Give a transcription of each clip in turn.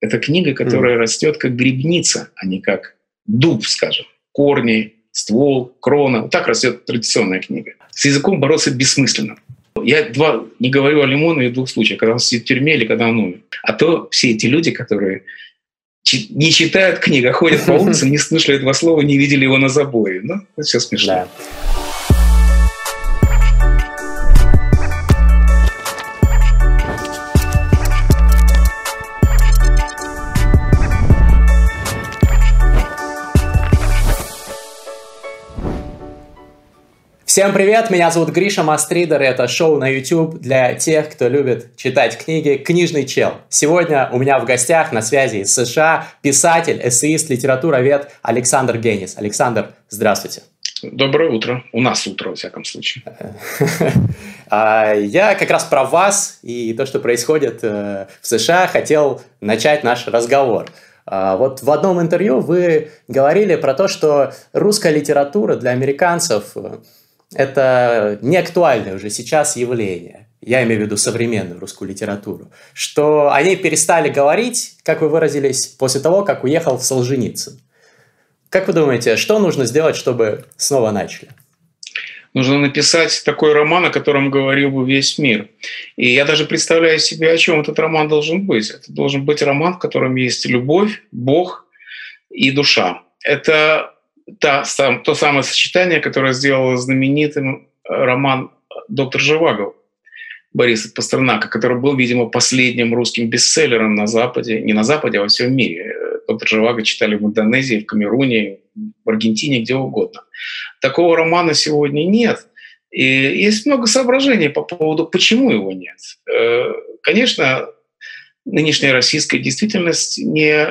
Это книга, которая mm. растет как грибница, а не как дуб, скажем. Корни, ствол, крона. Вот так растет традиционная книга. С языком бороться бессмысленно. Я два, не говорю о Лимонове в двух случаях, когда он сидит в тюрьме или когда он умер. А то все эти люди, которые не читают книг, а ходят по улице, не слышали этого слова, не видели его на заборе. Ну, это все смешно. Да. Всем привет, меня зовут Гриша Мастридер, это шоу на YouTube для тех, кто любит читать книги «Книжный чел». Сегодня у меня в гостях на связи из США писатель, эссеист, литературовед Александр Генис. Александр, здравствуйте. Доброе утро. У нас утро, во всяком случае. А, я как раз про вас и то, что происходит э, в США, хотел начать наш разговор. А, вот в одном интервью вы говорили про то, что русская литература для американцев э, это не актуальное уже сейчас явление. Я имею в виду современную русскую литературу. Что они перестали говорить, как вы выразились, после того, как уехал в Солженицын. Как вы думаете, что нужно сделать, чтобы снова начали? Нужно написать такой роман, о котором говорил бы весь мир. И я даже представляю себе, о чем этот роман должен быть. Это должен быть роман, в котором есть любовь, Бог и душа. Это та, сам, то самое сочетание, которое сделало знаменитым э, роман «Доктор Живаго» Бориса Пастернака, который был, видимо, последним русским бестселлером на Западе, не на Западе, а во всем мире. «Доктор Живаго» читали в Индонезии, в Камеруне, в Аргентине, где угодно. Такого романа сегодня нет. И есть много соображений по поводу, почему его нет. Э, конечно, нынешняя российская действительность не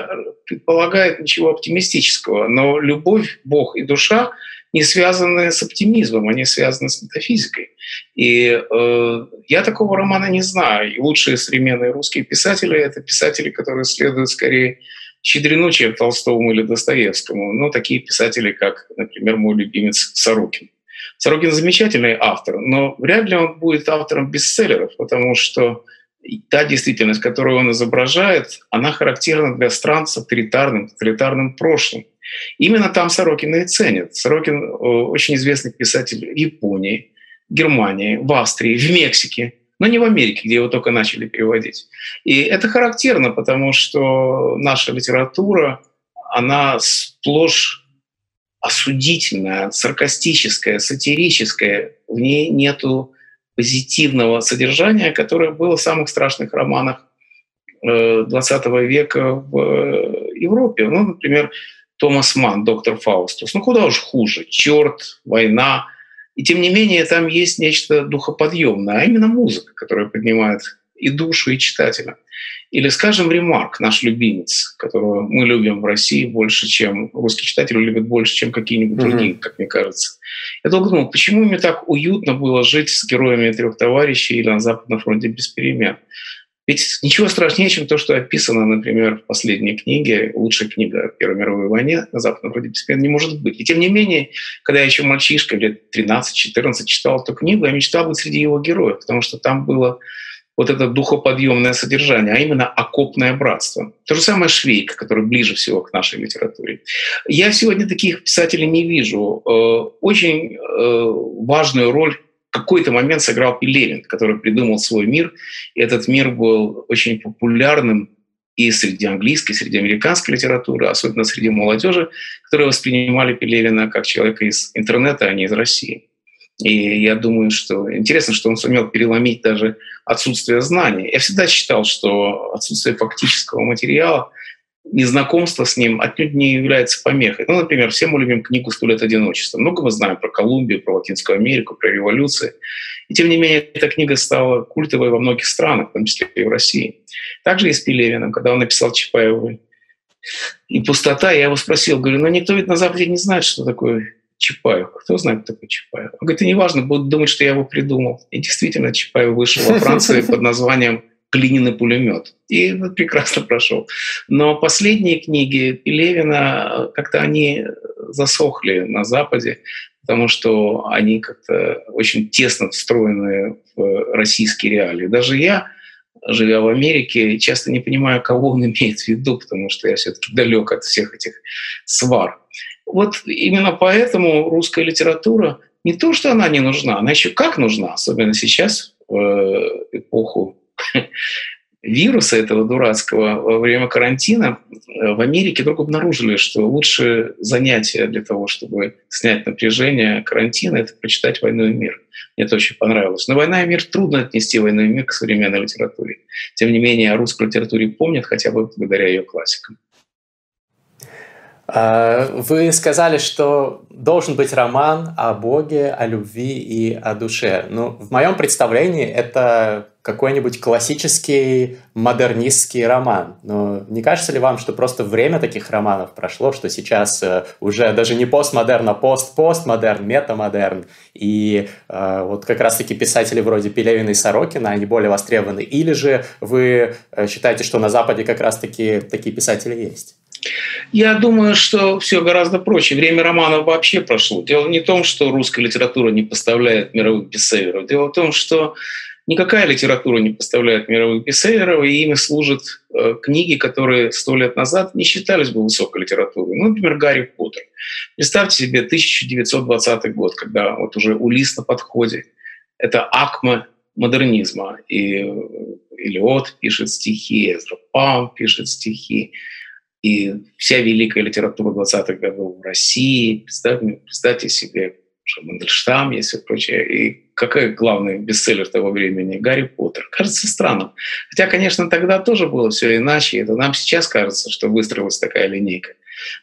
предполагает ничего оптимистического, но любовь, Бог и душа не связаны с оптимизмом, они связаны с метафизикой. И э, я такого романа не знаю. И лучшие современные русские писатели — это писатели, которые следуют скорее Щедрину, чем Толстому или Достоевскому. Ну, такие писатели, как, например, мой любимец Сорокин. Сорокин замечательный автор, но вряд ли он будет автором бестселлеров, потому что та действительность, которую он изображает, она характерна для стран с авторитарным, тоталитарным прошлым. Именно там Сорокина и ценят. Сорокин э, очень известный писатель в Японии, Германии, в Австрии, в Мексике, но не в Америке, где его только начали переводить. И это характерно, потому что наша литература, она сплошь осудительная, саркастическая, сатирическая. В ней нету позитивного содержания, которое было в самых страшных романах XX э, века в э, Европе. Ну, например, Томас Ман, доктор Фаустус. Ну, куда уж хуже. Черт, война. И тем не менее, там есть нечто духоподъемное, а именно музыка, которая поднимает и душу, и читателя. Или, скажем, Ремарк, наш любимец, которого мы любим в России больше, чем русский читатель любит больше, чем какие-нибудь mm-hmm. другие, как мне кажется. Я долго думал, почему мне так уютно было жить с героями трех товарищей или на Западном фронте без перемен. Ведь ничего страшнее, чем то, что описано, например, в последней книге, лучшая книга о Первой мировой войне на Западном фронте без перемен, не может быть. И тем не менее, когда я еще мальчишка, лет 13-14, читал эту книгу, я мечтал быть среди его героев, потому что там было вот это духоподъемное содержание, а именно окопное братство. То же самое Швейк, который ближе всего к нашей литературе. Я сегодня таких писателей не вижу. Э, очень э, важную роль какой-то момент сыграл Пелевин, который придумал свой мир. И этот мир был очень популярным и среди английской, и среди американской литературы, особенно среди молодежи, которые воспринимали Пелевина как человека из интернета, а не из России. И я думаю, что интересно, что он сумел переломить даже отсутствие знаний. Я всегда считал, что отсутствие фактического материала, незнакомство с ним отнюдь не является помехой. Ну, например, все мы любим книгу «Сто лет одиночества». Много мы знаем про Колумбию, про Латинскую Америку, про революции. И тем не менее, эта книга стала культовой во многих странах, в том числе и в России. Также и с Пелевиным, когда он написал Чапаеву и пустота, я его спросил, говорю, ну никто ведь на Западе не знает, что такое Чапаев. Кто знает, кто такой Чапаев? Он говорит, неважно, будут думать, что я его придумал. И действительно, Чапаев вышел во Франции под названием «Клинин пулемет». И прекрасно прошел. Но последние книги Пелевина, как-то они засохли на Западе, потому что они как-то очень тесно встроены в российские реалии. Даже я живя в Америке, часто не понимаю, кого он имеет в виду, потому что я все-таки далек от всех этих свар. Вот именно поэтому русская литература не то, что она не нужна, она еще как нужна, особенно сейчас, в э, эпоху вируса этого дурацкого во время карантина э, в Америке вдруг обнаружили, что лучшее занятие для того, чтобы снять напряжение карантина, это почитать «Войну и мир». Мне это очень понравилось. Но «Война и мир» трудно отнести «Войну и мир» к современной литературе. Тем не менее, о русской литературе помнят хотя бы благодаря ее классикам. А, вы сказали, что должен быть роман о Боге, о любви и о душе. Ну, в моем представлении это какой-нибудь классический модернистский роман. Но не кажется ли вам, что просто время таких романов прошло, что сейчас э, уже даже не постмодерн, а пост-постмодерн, метамодерн, и э, вот как раз-таки писатели вроде Пелевина и Сорокина, они более востребованы, или же вы э, считаете, что на Западе как раз-таки такие писатели есть? Я думаю, что все гораздо проще. Время романов вообще прошло. Дело не в том, что русская литература не поставляет мировых бестселлеров. Дело в том, что никакая литература не поставляет мировых бестселлеров, и ими служат э, книги, которые сто лет назад не считались бы высокой литературой. Ну, например, «Гарри Поттер». Представьте себе 1920 год, когда вот уже Улис на подходе. Это акма модернизма. И Илиот пишет стихи, Эзра Пам пишет стихи и вся великая литература 20-х годов в России. Представьте, представьте себе, что Мандельштам есть и прочее. И какой главный бестселлер того времени? Гарри Поттер. Кажется странным. Хотя, конечно, тогда тоже было все иначе. Это нам сейчас кажется, что выстроилась такая линейка.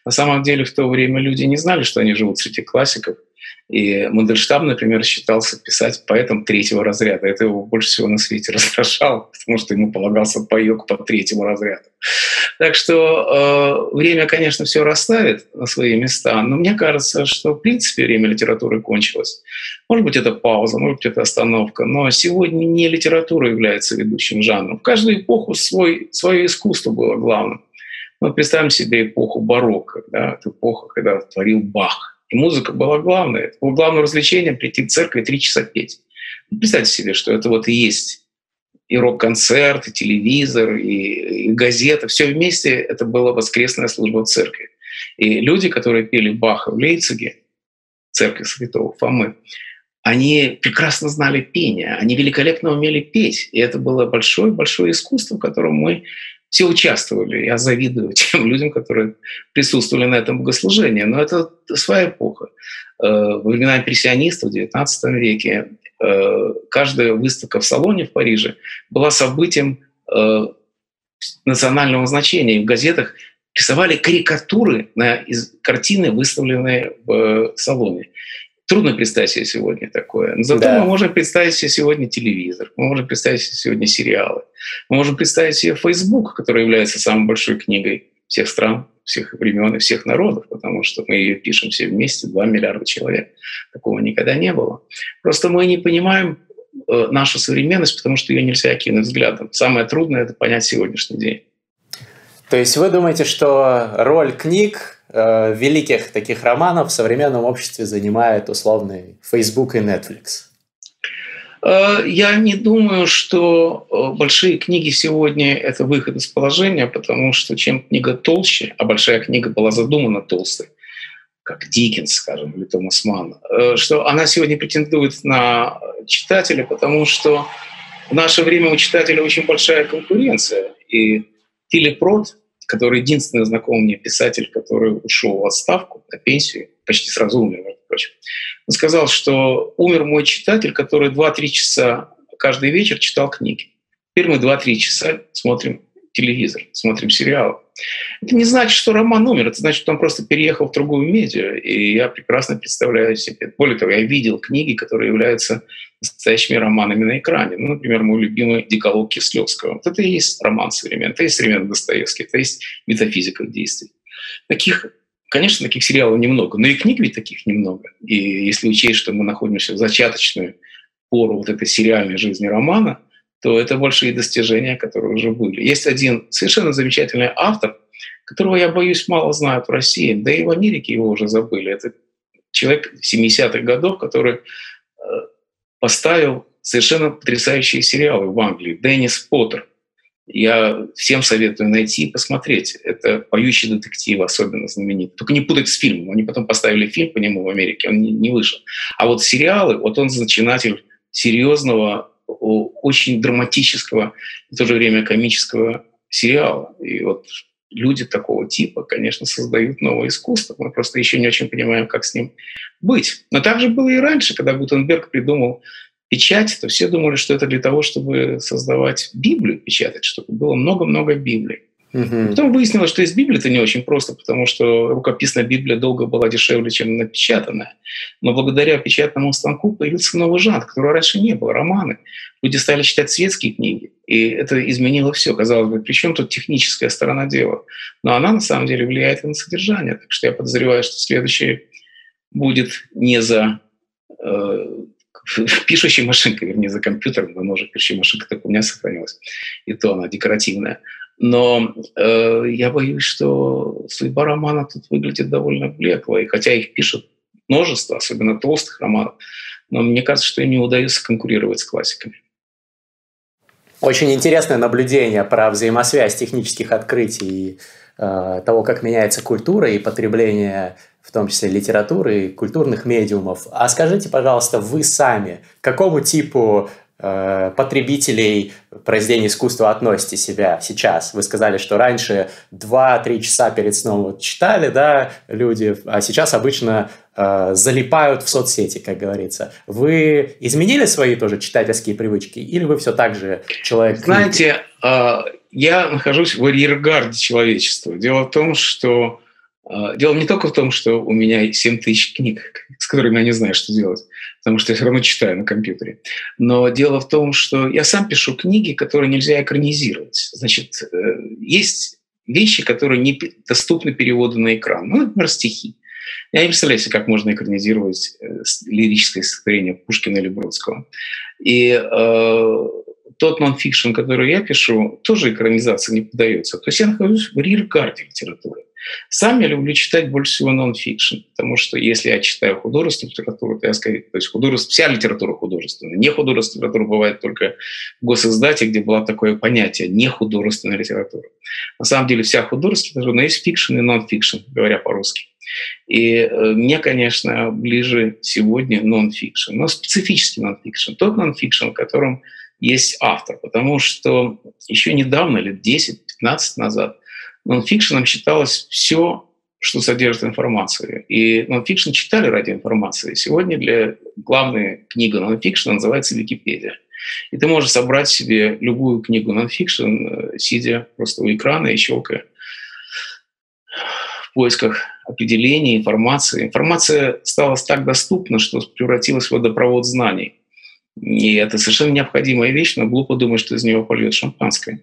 На самом деле в то время люди не знали, что они живут среди классиков. И Мандельштам, например, считался писать поэтом третьего разряда. Это его больше всего на свете раздражало, потому что ему полагался паёк по третьему разряду. Так что э, время, конечно, все расставит на свои места, но мне кажется, что в принципе время литературы кончилось. Может быть, это пауза, может быть, это остановка, но сегодня не литература является ведущим жанром. В каждую эпоху свой, свое искусство было главным. Ну, представим себе эпоху барокко, да, это эпоха, когда творил Бах и музыка была главной. Это было главное развлечение — прийти в церковь и три часа петь. Представьте себе, что это вот и есть и рок-концерт, и телевизор, и, и газета. Все вместе это была воскресная служба в церкви. И люди, которые пели Баха в Лейпциге, церковь святого Фомы, они прекрасно знали пение, они великолепно умели петь. И это было большое-большое искусство, в котором мы все участвовали. Я завидую тем людям, которые присутствовали на этом богослужении. Но это своя эпоха. Э, во времена импрессионистов в XIX веке каждая выставка в салоне в Париже была событием э, национального значения. И в газетах рисовали карикатуры на картины, выставленные в салоне. Трудно представить себе сегодня такое. Но зато да. мы можем представить себе сегодня телевизор, мы можем представить себе сегодня сериалы, мы можем представить себе Facebook, который является самой большой книгой всех стран, всех времен и всех народов, потому что мы ее пишем все вместе, 2 миллиарда человек. Такого никогда не было. Просто мы не понимаем э, нашу современность, потому что ее нельзя кинуть взглядом. Самое трудное — это понять сегодняшний день. То есть вы думаете, что роль книг Э, великих таких романов в современном обществе занимает условный Facebook и Netflix? Э, я не думаю, что э, большие книги сегодня – это выход из положения, потому что чем книга толще, а большая книга была задумана толстой, как Диккенс, скажем, или Томас Манн, что она сегодня претендует на читателя, потому что в наше время у читателя очень большая конкуренция. И Филипп Рот, который единственный знакомый мне писатель, который ушел в отставку, на пенсию, почти сразу умер, между прочим. Он сказал, что умер мой читатель, который 2-3 часа каждый вечер читал книги. Теперь мы 2-3 часа смотрим телевизор, смотрим сериалы. Это не значит, что роман умер, это значит, что он просто переехал в другую медиа, и я прекрасно представляю себе. Более того, я видел книги, которые являются настоящими романами на экране. Ну, например, мой любимый «Деколог Кислевского». Вот это и есть роман современный, это и есть современный Достоевский, это есть метафизика действий. Таких Конечно, таких сериалов немного, но и книг ведь таких немного. И если учесть, что мы находимся в зачаточную пору вот этой сериальной жизни романа, то это большие достижения, которые уже были. Есть один совершенно замечательный автор, которого, я боюсь, мало знают в России, да и в Америке его уже забыли. Это человек 70-х годов, который поставил совершенно потрясающие сериалы в Англии. Деннис Поттер. Я всем советую найти и посмотреть. Это «Поющий детектив», особенно знаменитый. Только не путать с фильмом. Они потом поставили фильм по нему в Америке, он не, не вышел. А вот сериалы, вот он зачинатель серьезного, очень драматического, в то же время комического сериала. И вот люди такого типа, конечно, создают новое искусство. Мы просто еще не очень понимаем, как с ним быть. Но так же было и раньше, когда Гутенберг придумал печать, то все думали, что это для того, чтобы создавать Библию, печатать, чтобы было много-много Библий. Угу. Потом выяснилось, что из Библии это не очень просто, потому что рукописная Библия долго была дешевле, чем напечатанная. Но благодаря печатному станку появился новый жанр, которого раньше не было – романы. Люди стали читать светские книги, и это изменило все. Казалось бы, причем тут техническая сторона дела? Но она на самом деле влияет и на содержание. Так что я подозреваю, что следующее будет не за э, пишущей машинкой, вернее, за компьютером, но уже пишущая машинка так у меня сохранилась, и то она декоративная. Но э, я боюсь, что судьба романа тут выглядит довольно блекло. И хотя их пишут множество, особенно толстых романов, но мне кажется, что им не удается конкурировать с классиками. Очень интересное наблюдение про взаимосвязь технических открытий и э, того, как меняется культура и потребление, в том числе литературы и культурных медиумов. А скажите, пожалуйста, вы сами к какому типу Э, потребителей произведений искусства относите себя сейчас? Вы сказали, что раньше 2-3 часа перед сном вот читали, да, люди, а сейчас обычно э, залипают в соцсети, как говорится. Вы изменили свои тоже читательские привычки или вы все так же человек? Знаете, э, я нахожусь в арьергарде человечества. Дело в том, что Дело не только в том, что у меня 7 тысяч книг, с которыми я не знаю, что делать потому что я все равно читаю на компьютере. Но дело в том, что я сам пишу книги, которые нельзя экранизировать. Значит, э, есть вещи, которые не доступны переводу на экран. Ну, например, стихи. Я не представляю себе, как можно экранизировать э, лирическое стихотворение Пушкина или Бродского. И э, тот нон-фикшн, который я пишу, тоже экранизация не поддается. То есть я нахожусь в арьергарде литературы. Сам я люблю читать больше всего нон-фикшн, потому что если я читаю художественную литературу, то я скорее, то есть художество, вся литература художественная. Не художественная литература бывает только в госиздате, где было такое понятие не художественная литература. На самом деле вся художественная литература, но есть фикшн и нон-фикшн, говоря по-русски. И э, мне, конечно, ближе сегодня нон-фикшн, но специфический нон-фикшн. Тот нон-фикшн, в котором есть автор, потому что еще недавно, лет 10-15 назад, нонфикшеном считалось все, что содержит информацию. И нонфикшн читали ради информации. Сегодня для главной книги нонфикшена называется Википедия. И ты можешь собрать себе любую книгу нонфикшн, э, сидя просто у экрана и щелкая в поисках определений, информации. Информация стала так доступна, что превратилась в водопровод знаний. И это совершенно необходимая вещь, но глупо думать, что из него польет шампанское.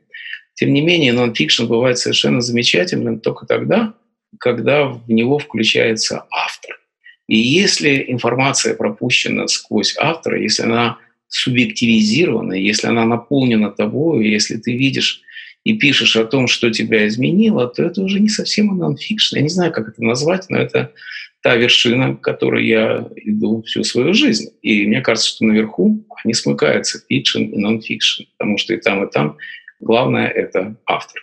Тем не менее, нон-фикшн бывает совершенно замечательным только тогда, когда в него включается автор. И если информация пропущена сквозь автора, если она субъективизирована, если она наполнена тобой, если ты видишь и пишешь о том, что тебя изменило, то это уже не совсем нон-фикшн. Я не знаю, как это назвать, но это та вершина, к которой я иду всю свою жизнь. И мне кажется, что наверху они смыкаются, фикшн и нон-фикшн, потому что и там, и там Главное – это автор.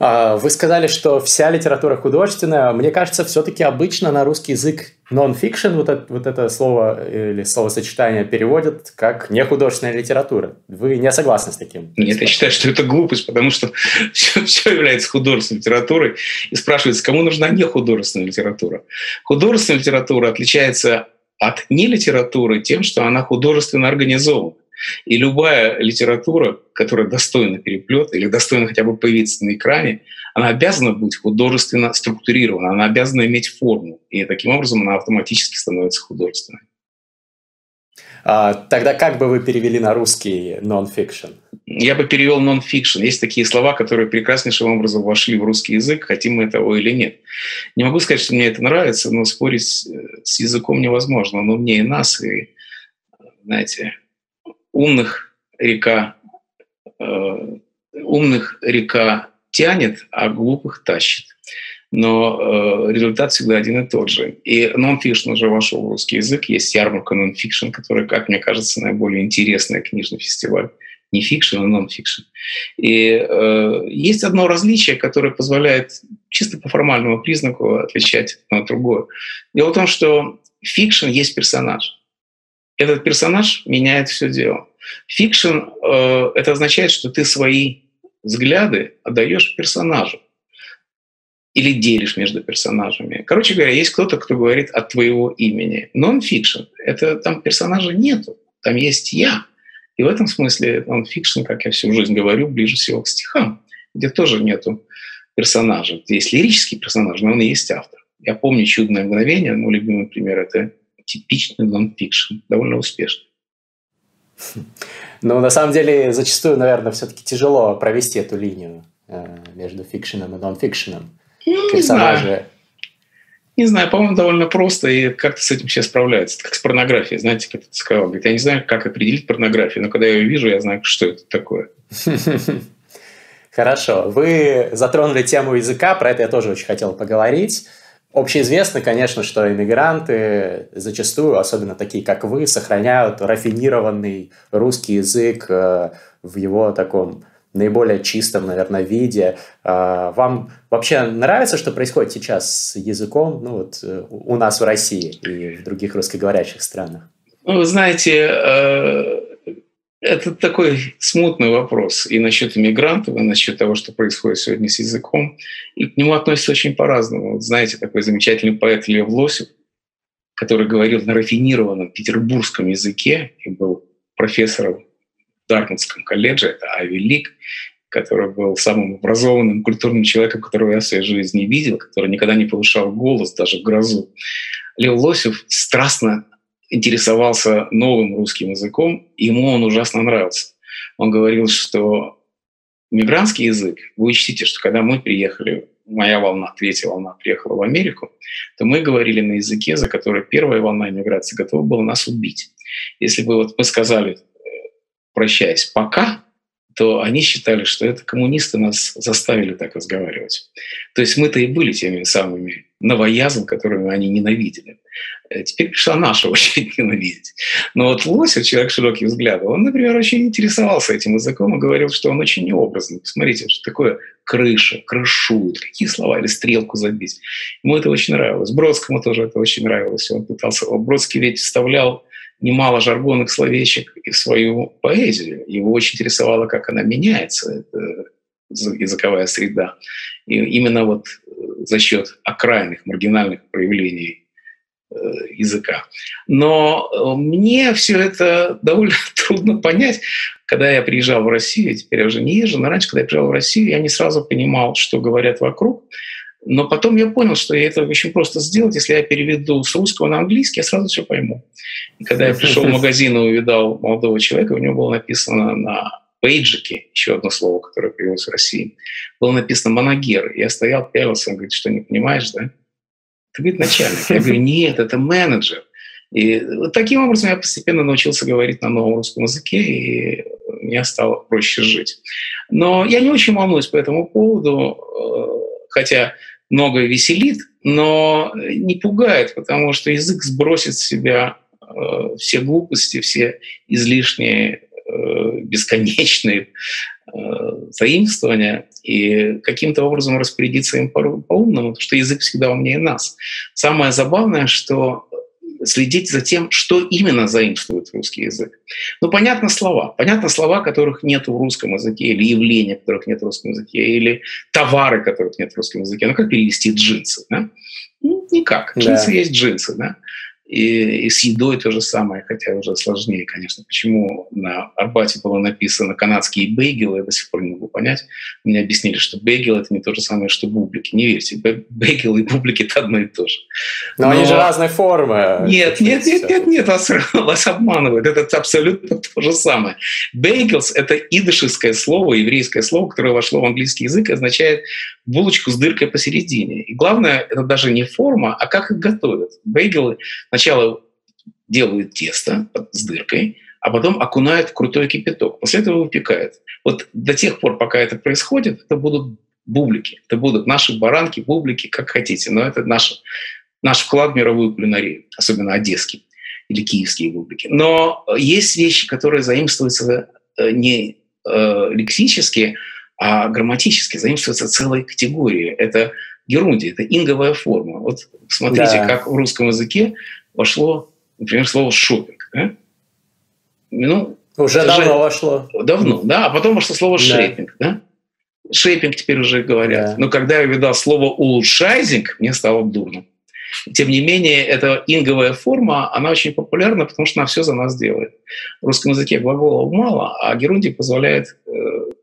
А, вы сказали, что вся литература художественная. Мне кажется, все-таки обычно на русский язык non-fiction, вот это, вот это слово или словосочетание переводят как нехудожественная литература. Вы не согласны с таким? Нет, я считаю, что это глупость, потому что все, все является художественной литературой. И спрашивается, кому нужна нехудожественная литература? Художественная литература отличается от нелитературы тем, что она художественно организована. И любая литература, которая достойна переплета или достойна хотя бы появиться на экране, она обязана быть художественно структурирована, она обязана иметь форму. И таким образом она автоматически становится художественной. А, тогда как бы вы перевели на русский non-fiction? Я бы перевел non-fiction. Есть такие слова, которые прекраснейшим образом вошли в русский язык, хотим мы того или нет. Не могу сказать, что мне это нравится, но спорить с языком невозможно. Но мне и нас, и, знаете, умных рок, э, умных рок тянет, а глупых тащит. Но э, результат всегда один и тот же. И нон-фикшн уже вошел в русский язык. Есть ярмарка нон-фикшн, которая, как мне кажется, наиболее интересный книжный фестиваль не фикшн, а нон-фикшн. И э, есть одно различие, которое позволяет чисто по формальному признаку отличать одно от другого. Дело в том, что фикшн есть персонаж. Этот персонаж меняет все дело. Фикшн э, это означает, что ты свои взгляды отдаешь персонажу или делишь между персонажами. Короче говоря, есть кто-то, кто говорит от твоего имени. Нон-фикшн — это там персонажа нету, там есть я. И в этом смысле нон-фикшн, как я всю жизнь говорю, ближе всего к стихам, где тоже нету персонажа. Есть лирический персонаж, но он и есть автор. Я помню «Чудное мгновение», мой любимый пример — это типичный нон-фикшн, довольно успешный. Ну, на самом деле, зачастую, наверное, все-таки тяжело провести эту линию э, между фикшеном и нон-фикшеном. Ну. Не знаю. Не знаю, по-моему, довольно просто, и как-то с этим все справляются. Это как с порнографией, знаете, как ты сказал. Говорит, я не знаю, как определить порнографию, но когда я ее вижу, я знаю, что это такое. Хорошо. Вы затронули тему языка, про это я тоже очень хотел поговорить. Общеизвестно, конечно, что иммигранты зачастую, особенно такие, как вы, сохраняют рафинированный русский язык э, в его таком наиболее чистом, наверное, виде. А, вам вообще нравится, что происходит сейчас с языком ну, вот, э, у нас в России и в других русскоговорящих странах? Ну, вы знаете, э, это такой смутный вопрос и насчет иммигрантов, и насчет того, что происходит сегодня с языком. И к нему относятся очень по-разному. Вот знаете, такой замечательный поэт Лев Лосев, который говорил на рафинированном петербургском языке и был профессором в Дартмутском колледже, это Ави Лик, который был самым образованным культурным человеком, которого я в своей жизни видел, который никогда не повышал голос даже в грозу. Лев Лосев страстно интересовался новым русским языком, ему он ужасно нравился. Он говорил, что мигрантский язык, вы учтите, что когда мы приехали, моя волна, третья волна приехала в Америку, то мы говорили на языке, за который первая волна иммиграции готова была нас убить. Если бы вот мы сказали, э, прощаясь, пока, то они считали, что это коммунисты нас заставили так разговаривать. То есть мы-то и были теми самыми новоязом, которыми они ненавидели. Э, теперь пришла наша очередь ненавидеть. Но вот Лосев, человек широких взглядов, он, например, очень интересовался этим языком и говорил, что он очень необразный. Посмотрите, что такое крыша, крышует, какие слова, или стрелку забить. Ему это очень нравилось. Бродскому тоже это очень нравилось. Он пытался... Бродский ведь вставлял немало жаргонных словечек и в свою поэзию. Его очень интересовало, как она меняется, языковая среда. И именно вот за счет окраинных, маргинальных проявлений э, языка. Но э, мне все это довольно трудно понять. Когда я приезжал в Россию, теперь я уже не езжу, но раньше, когда я приезжал в Россию, я не сразу понимал, что говорят вокруг. Но потом я понял, что это очень просто сделать. Если я переведу с русского на английский, я сразу все пойму. И когда я пришел в магазин и увидал молодого человека, у него было написано на пейджике, еще одно слово, которое появилось в России, было написано «манагер». Я стоял, пялился, он говорит, что не понимаешь, да? Ты, говорит, начальник. Я говорю, нет, это менеджер. И вот таким образом я постепенно научился говорить на новом русском языке, и мне стало проще жить. Но я не очень волнуюсь по этому поводу, э, хотя многое веселит, но не пугает, потому что язык сбросит с себя э, все глупости, все излишние, бесконечные э, заимствования и каким-то образом распорядиться им по-умному, потому что язык всегда умнее нас. Самое забавное, что следить за тем, что именно заимствует русский язык. Ну, понятно слова. Понятно слова, которых нет в русском языке, или явления, которых нет в русском языке, или товары, которых нет в русском языке. Ну, как перевести джинсы? Да? Ну, никак. Джинсы да. есть джинсы. Да? И, и с едой то же самое, хотя уже сложнее, конечно. Почему на Арбате было написано канадские бейгелы, я до сих пор не могу понять. Мне объяснили, что бейгел – это не то же самое, что бублики. Не верьте, бейгел и бублики – это одно и то же. Но, Но они же разные формы. Нет, нет, нет, нет, нет, вас, вас обманывают. Это абсолютно то же самое. Бейгелс – это идышевское слово, еврейское слово, которое вошло в английский язык и означает булочку с дыркой посередине. И главное, это даже не форма, а как их готовят. Бейгелы сначала делают тесто с дыркой, а потом окунают в крутой кипяток. После этого выпекают. Вот до тех пор, пока это происходит, это будут бублики. Это будут наши баранки, бублики, как хотите. Но это наш, наш вклад в мировую кулинарию, особенно одесский или киевские бублики. Но есть вещи, которые заимствуются не лексически, а грамматически заимствуется целой категории. Это герундия, это инговая форма. Вот смотрите, да. как в русском языке вошло, например, слово «шопинг». Да? Ну, уже давно же... вошло. Давно, да. А потом вошло слово да. «шейпинг». Да? Шейпинг теперь уже говорят. Да. Но когда я видал слово «улучшайзинг», мне стало дурно. Тем не менее, эта инговая форма, она очень популярна, потому что она все за нас делает. В русском языке глаголов мало, а герундий позволяет э,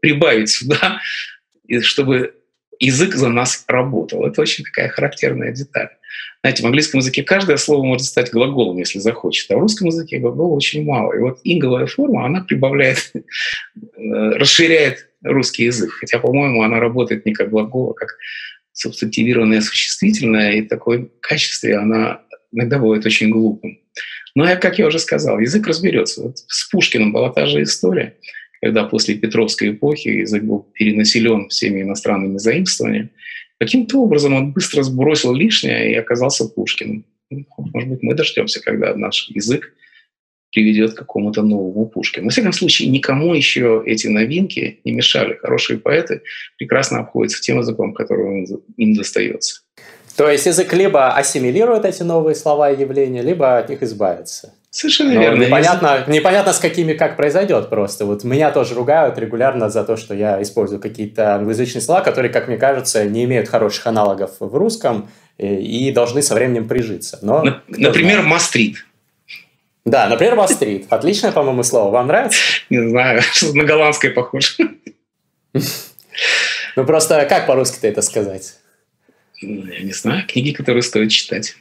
прибавить сюда, чтобы язык за нас работал. Это очень такая характерная деталь. Знаете, в английском языке каждое слово может стать глаголом, если захочет, а в русском языке глагола очень мало. И вот инговая форма, она прибавляет, э, расширяет русский язык. Хотя, по-моему, она работает не как глагол, а как субстантивированное существительное, и в такой качестве она иногда бывает очень глупым. Но, как я уже сказал, язык разберется. Вот с Пушкиным была та же история, когда после Петровской эпохи язык был перенаселен всеми иностранными заимствованиями. Каким-то образом он быстро сбросил лишнее и оказался Пушкиным. Может быть, мы дождемся, когда наш язык приведет к какому-то новому Пушкину. На всяком случае, никому еще эти новинки не мешали. Хорошие поэты прекрасно обходятся тем языком, который им достается. То есть язык либо ассимилирует эти новые слова и явления, либо от них избавится. Совершенно Но верно. Непонятно, непонятно, с какими как произойдет просто. Вот меня тоже ругают регулярно за то, что я использую какие-то англоязычные слова, которые, как мне кажется, не имеют хороших аналогов в русском э, и должны со временем прижиться. Но, Например, мастрит. Да, например, Мастрит. Отличное, по-моему, слово. Вам нравится? Не знаю, на голландское похоже. Ну просто как по-русски-то это сказать? Я не знаю. Книги, которые стоит читать.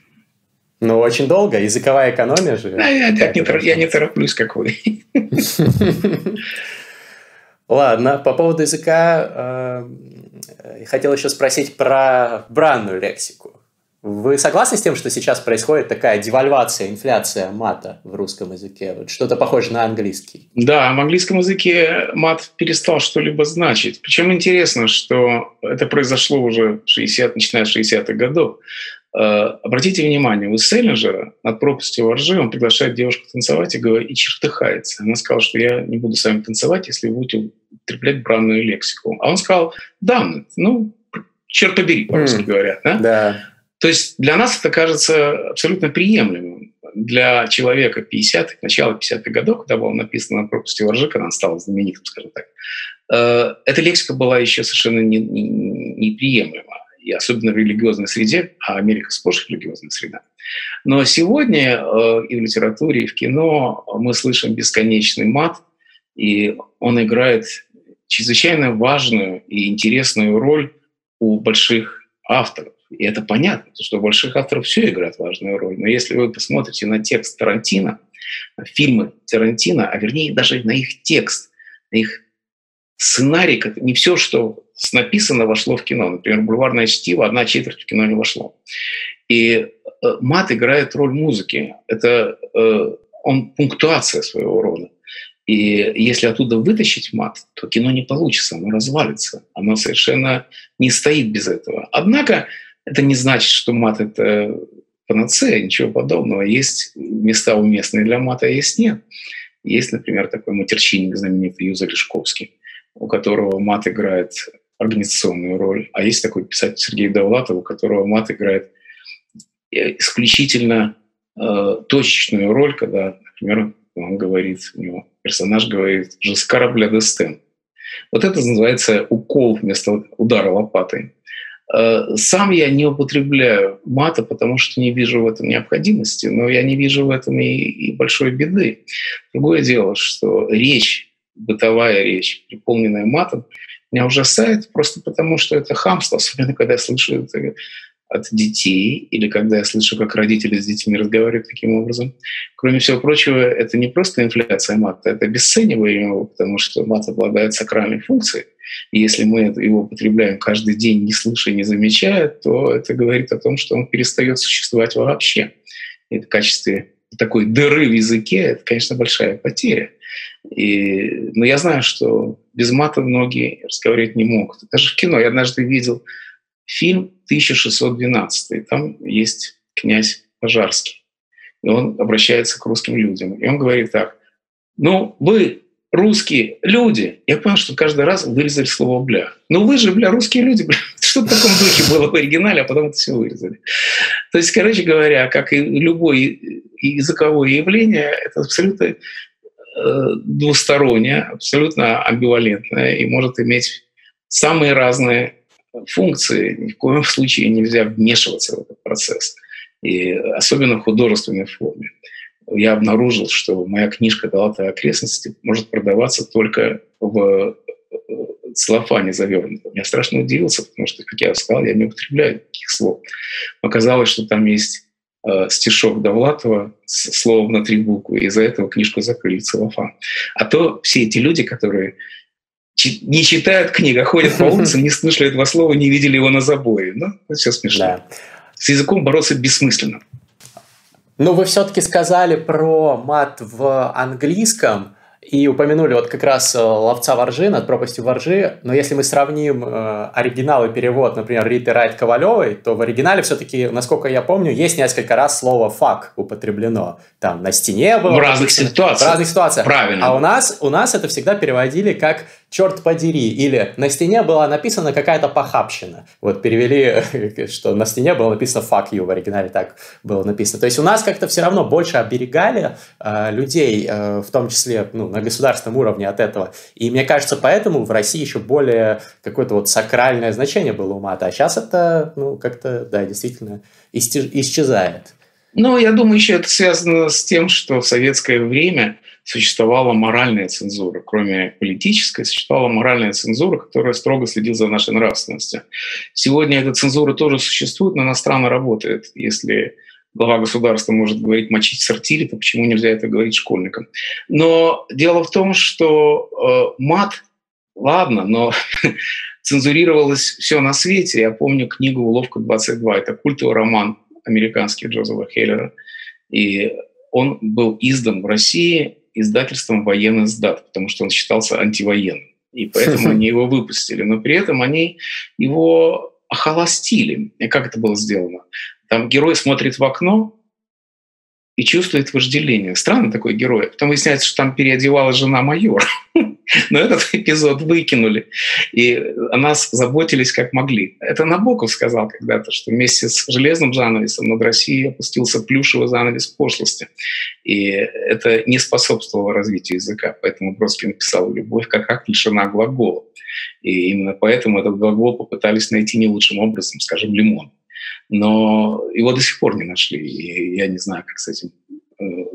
Ну, очень долго. Языковая экономия же. Да, я, я, не, тор- я не тороплюсь, как вы. Ладно, по поводу языка э, хотел еще спросить про бранную лексику. Вы согласны с тем, что сейчас происходит такая девальвация, инфляция мата в русском языке? Вот что-то похоже на английский. Да, в английском языке мат перестал что-либо значить. Причем интересно, что это произошло уже 60, начиная с 60-х годов. Э, обратите внимание, у Селлинджера над пропастью воржи он приглашает девушку танцевать и, говорит, и чертыхается. Она сказала, что я не буду с вами танцевать, если вы будете употреблять бранную лексику. А он сказал, да, ну, черт побери, по-русски mm. говорят. Да? да. То есть для нас это кажется абсолютно приемлемым. Для человека 50-х, начала 50-х годов, когда было написано на пропасти воржи, когда он стал знаменитым, скажем так, э, эта лексика была еще совершенно неприемлема. Не, не и особенно в религиозной среде, а Америка сплошь религиозная среда. Но сегодня э, и в литературе, и в кино мы слышим бесконечный мат, и он играет чрезвычайно важную и интересную роль у больших авторов. И это понятно, потому что у больших авторов все играет важную роль. Но если вы посмотрите на текст Тарантино, фильмы Тарантино, а вернее даже на их текст, на их сценарий, как не все, что написано, вошло в кино. Например, «Бульварное чтиво» одна четверть в кино не вошло. И э, мат играет роль музыки. Это э, он пунктуация своего рода. И если оттуда вытащить мат, то кино не получится, оно развалится. Оно совершенно не стоит без этого. Однако это не значит, что мат — это панацея, ничего подобного. Есть места уместные для мата, а есть нет. Есть, например, такой матерчинник знаменитый Юза Лешковский, у которого мат играет организационную роль. А есть такой писатель Сергей Довлатов, у которого мат играет исключительно э, точечную роль, когда, например, он говорит, у него персонаж говорит «же с корабля Дестен». Вот это называется укол вместо удара лопатой. Э, сам я не употребляю мата, потому что не вижу в этом необходимости, но я не вижу в этом и, и большой беды. Другое дело, что речь, бытовая речь, переполненная матом, меня ужасает просто потому, что это хамство, особенно когда я слышу это от детей, или когда я слышу, как родители с детьми разговаривают таким образом. Кроме всего прочего, это не просто инфляция мата, это обесценивание его, потому что мат обладает сакральной функцией. И если мы его употребляем каждый день, не слыша и не замечая, то это говорит о том, что он перестает существовать вообще. И в качестве такой дыры в языке это, конечно, большая потеря. И, но я знаю, что без мата многие разговаривать не могут. Даже в кино я однажды видел фильм 1612. Там есть князь Пожарский. И он обращается к русским людям. И он говорит так. Ну, вы, русские люди. Я понял, что каждый раз вырезали слово «бля». Ну вы же, бля, русские люди, бля. Что в таком духе было в оригинале, а потом это все вырезали. То есть, короче говоря, как и любое языковое явление, это абсолютно э, двустороннее, абсолютно амбивалентное и может иметь самые разные функции. Ни в коем случае нельзя вмешиваться в этот процесс. И особенно в художественной форме я обнаружил, что моя книжка «Долатая окрестности» может продаваться только в э, целлофане завернутом. Я страшно удивился, потому что, как я сказал, я не употребляю таких слов. Оказалось, что там есть э, стишок Довлатова словом на три буквы, из-за этого книжку закрыли целлофан. А то все эти люди, которые не читают книг, а ходят по улице, не слышали этого слова, не видели его на заборе. Ну, это все смешно. Да. С языком бороться бессмысленно. Но вы все-таки сказали про мат в английском и упомянули вот как раз э, «Ловца воржи» над пропастью воржи, но если мы сравним э, оригинал и перевод, например, Риты Райт Ковалевой, то в оригинале все-таки, насколько я помню, есть несколько раз слово «фак» употреблено. Там на стене было. В разных ситуациях. В разных ситуациях. Правильно. А у нас, у нас это всегда переводили как черт подери, или на стене была написана какая-то похабщина. Вот перевели, что на стене было написано fuck you, в оригинале так было написано. То есть у нас как-то все равно больше оберегали э, людей, э, в том числе ну, на государственном уровне от этого. И мне кажется, поэтому в России еще более какое-то вот сакральное значение было у мата. А сейчас это, ну, как-то, да, действительно исчезает. Ну, я думаю, еще это связано с тем, что в советское время существовала моральная цензура. Кроме политической, существовала моральная цензура, которая строго следила за нашей нравственностью. Сегодня эта цензура тоже существует, но она странно работает. Если глава государства может говорить «мочить в сортире», то почему нельзя это говорить школьникам? Но дело в том, что э, мат, ладно, но цензурировалось все на свете. Я помню книгу «Уловка 22», это культовый роман американский Джозефа Хеллера, и он был издан в России издательством «Военный сдат», потому что он считался антивоенным. И поэтому они его выпустили. Но при этом они его охолостили. И как это было сделано? Там герой смотрит в окно, и чувствует вожделение. Странный такой герой. Потом выясняется, что там переодевала жена майор. Но этот эпизод выкинули. И о нас заботились как могли. Это Набоков сказал когда-то, что вместе с железным занавесом над Россией опустился плюшевый занавес пошлости. И это не способствовало развитию языка. Поэтому Бродский написал «Любовь как акт лишена глагола». И именно поэтому этот глагол попытались найти не лучшим образом, скажем, «лимон» но его до сих пор не нашли. И я не знаю, как с этим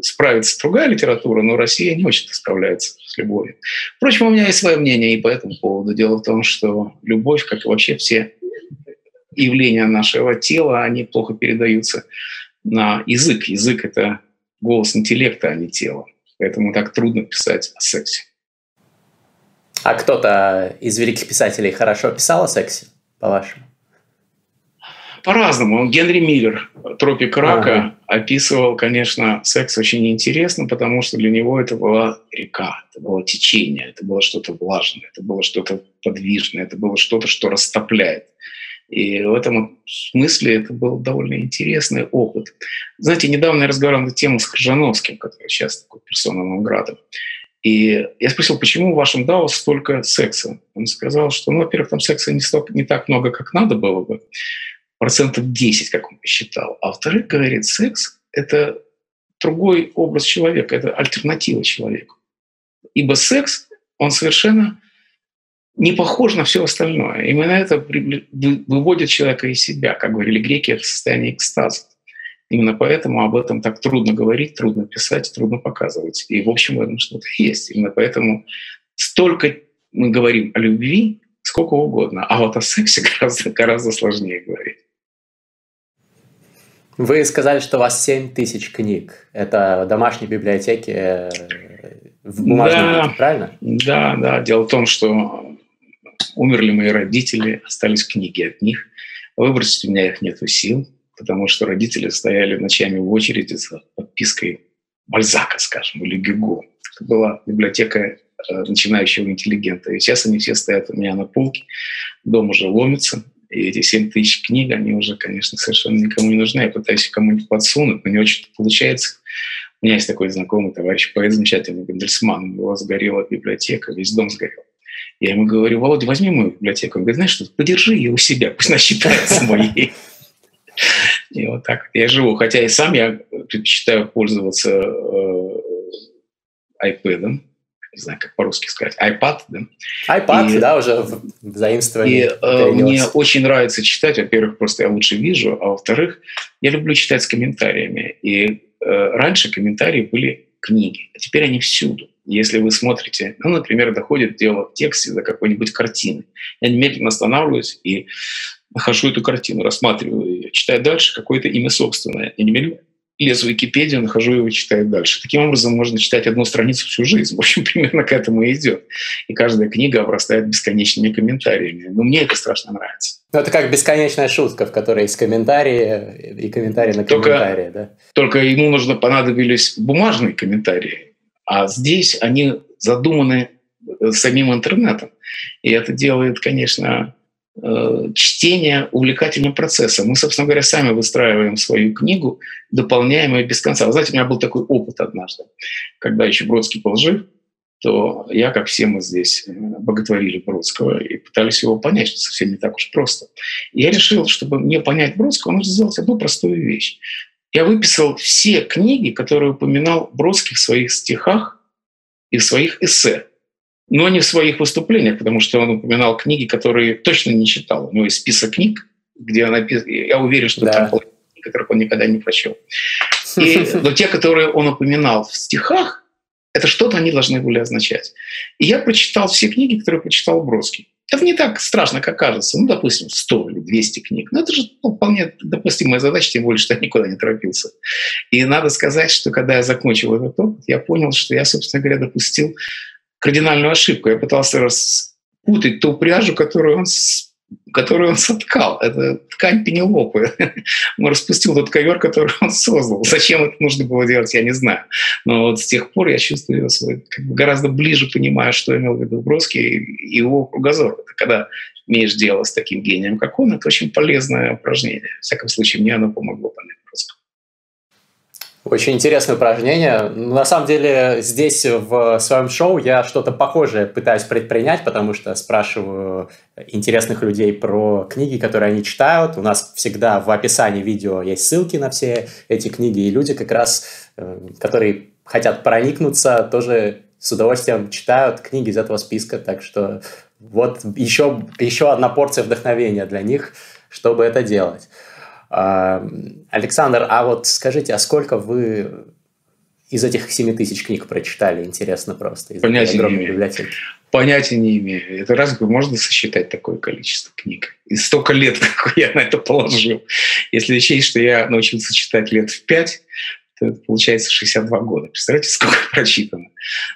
справится другая литература, но Россия не очень справляется с любовью. Впрочем, у меня есть свое мнение и по этому поводу. Дело в том, что любовь, как и вообще все явления нашего тела, они плохо передаются на язык. Язык — это голос интеллекта, а не тела. Поэтому так трудно писать о сексе. А кто-то из великих писателей хорошо писал о сексе, по-вашему? По-разному. Генри Миллер, «Тропик рака», ага. описывал, конечно, секс очень интересно, потому что для него это была река, это было течение, это было что-то влажное, это было что-то подвижное, это было что-то, что растопляет. И в этом смысле это был довольно интересный опыт. Знаете, недавно я разговаривал на тему с Крыжановским, который сейчас такой персона Нонграда. И я спросил, почему в вашем ДАО столько секса? Он сказал, что, ну, во-первых, там секса не, столько, не так много, как надо было бы процентов 10, как он посчитал. А во-вторых, говорит, секс – это другой образ человека, это альтернатива человеку. Ибо секс, он совершенно не похож на все остальное. Именно это выводит человека из себя, как говорили греки, в состояние экстаза. Именно поэтому об этом так трудно говорить, трудно писать, трудно показывать. И, в общем, в этом что-то есть. Именно поэтому столько мы говорим о любви, сколько угодно, а вот о сексе гораздо, гораздо сложнее говорить. Вы сказали, что у вас 7 тысяч книг. Это домашние библиотеки э, в бумажном да, виде, правильно? Да, да. Дело в том, что умерли мои родители, остались книги от них. Выбросить у меня их нет сил, потому что родители стояли ночами в очереди за подпиской Бальзака, скажем, или Гюго. Это была библиотека э, начинающего интеллигента. И сейчас они все стоят у меня на полке, дом уже ломится, и эти 7 тысяч книг, они уже, конечно, совершенно никому не нужны. Я пытаюсь кому-нибудь подсунуть, но не очень получается. У меня есть такой знакомый товарищ, поэт замечательный, Гандельсман, у него сгорела библиотека, весь дом сгорел. Я ему говорю, Володя, возьми мою библиотеку. Он говорит, знаешь что, подержи ее у себя, пусть она считается моей. И вот так я живу. Хотя и сам я предпочитаю пользоваться э, iPad, не знаю, как по-русски сказать, iPad, да? iPad, и, да, уже в заимствовании. И э, мне очень нравится читать, во-первых, просто я лучше вижу, а во-вторых, я люблю читать с комментариями. И э, раньше комментарии были книги, а теперь они всюду. Если вы смотрите, ну, например, доходит дело в тексте до какой-нибудь картины, я немедленно останавливаюсь и нахожу эту картину, рассматриваю ее, читаю дальше какое-то имя собственное. И немедленно лезу в Википедию, нахожу его, читаю дальше. Таким образом, можно читать одну страницу всю жизнь. В общем, примерно к этому и идет. И каждая книга обрастает бесконечными комментариями. Но мне это страшно нравится. Ну, это как бесконечная шутка, в которой есть комментарии и комментарии на комментарии, только, да? Только ему нужно понадобились бумажные комментарии, а здесь они задуманы э, самим интернетом. И это делает, конечно, чтение увлекательным процессом. Мы, собственно говоря, сами выстраиваем свою книгу, дополняем ее без конца. Вы знаете, у меня был такой опыт однажды, когда еще Бродский был жив, то я, как все мы здесь, э, боготворили Бродского и пытались его понять, что совсем не так уж просто. Я решил, чтобы мне понять Бродского, нужно сделать одну простую вещь. Я выписал все книги, которые упоминал Бродский в своих стихах и в своих эссе но не в своих выступлениях, потому что он упоминал книги, которые точно не читал. У него есть список книг, где он написан. Я уверен, что да. там книги, которых он никогда не прочел. И, но те, которые он упоминал в стихах, это что-то они должны были означать. И я прочитал все книги, которые прочитал Бродский. Это не так страшно, как кажется. Ну, допустим, 100 или 200 книг. Но это же ну, вполне допустимая задача, тем более, что я никуда не торопился. И надо сказать, что когда я закончил этот опыт, я понял, что я, собственно говоря, допустил кардинальную ошибку. Я пытался распутать ту пряжу, которую он которую он соткал. Это ткань Пенелопы. Он распустил тот ковер, который он создал. Зачем это нужно было делать, я не знаю. Но вот с тех пор я чувствую свой, как бы гораздо ближе понимаю, что имел в виду Бродский и его кругозор. Это когда имеешь дело с таким гением, как он, это очень полезное упражнение. В всяком случае, мне оно помогло понять Бродского. Очень интересное упражнение. На самом деле здесь в своем шоу я что-то похожее пытаюсь предпринять, потому что спрашиваю интересных людей про книги, которые они читают. У нас всегда в описании видео есть ссылки на все эти книги, и люди как раз, э, которые хотят проникнуться, тоже с удовольствием читают книги из этого списка. Так что вот еще, еще одна порция вдохновения для них, чтобы это делать. Александр, а вот скажите, а сколько вы из этих 7 тысяч книг прочитали? Интересно просто. Из Понятия не имею. Библиотеки. Понятия не имею. Это разве можно сосчитать такое количество книг? И столько лет, как я на это положил. Если учесть, что я научился читать лет в 5, то это получается 62 года. Представляете, сколько прочитано?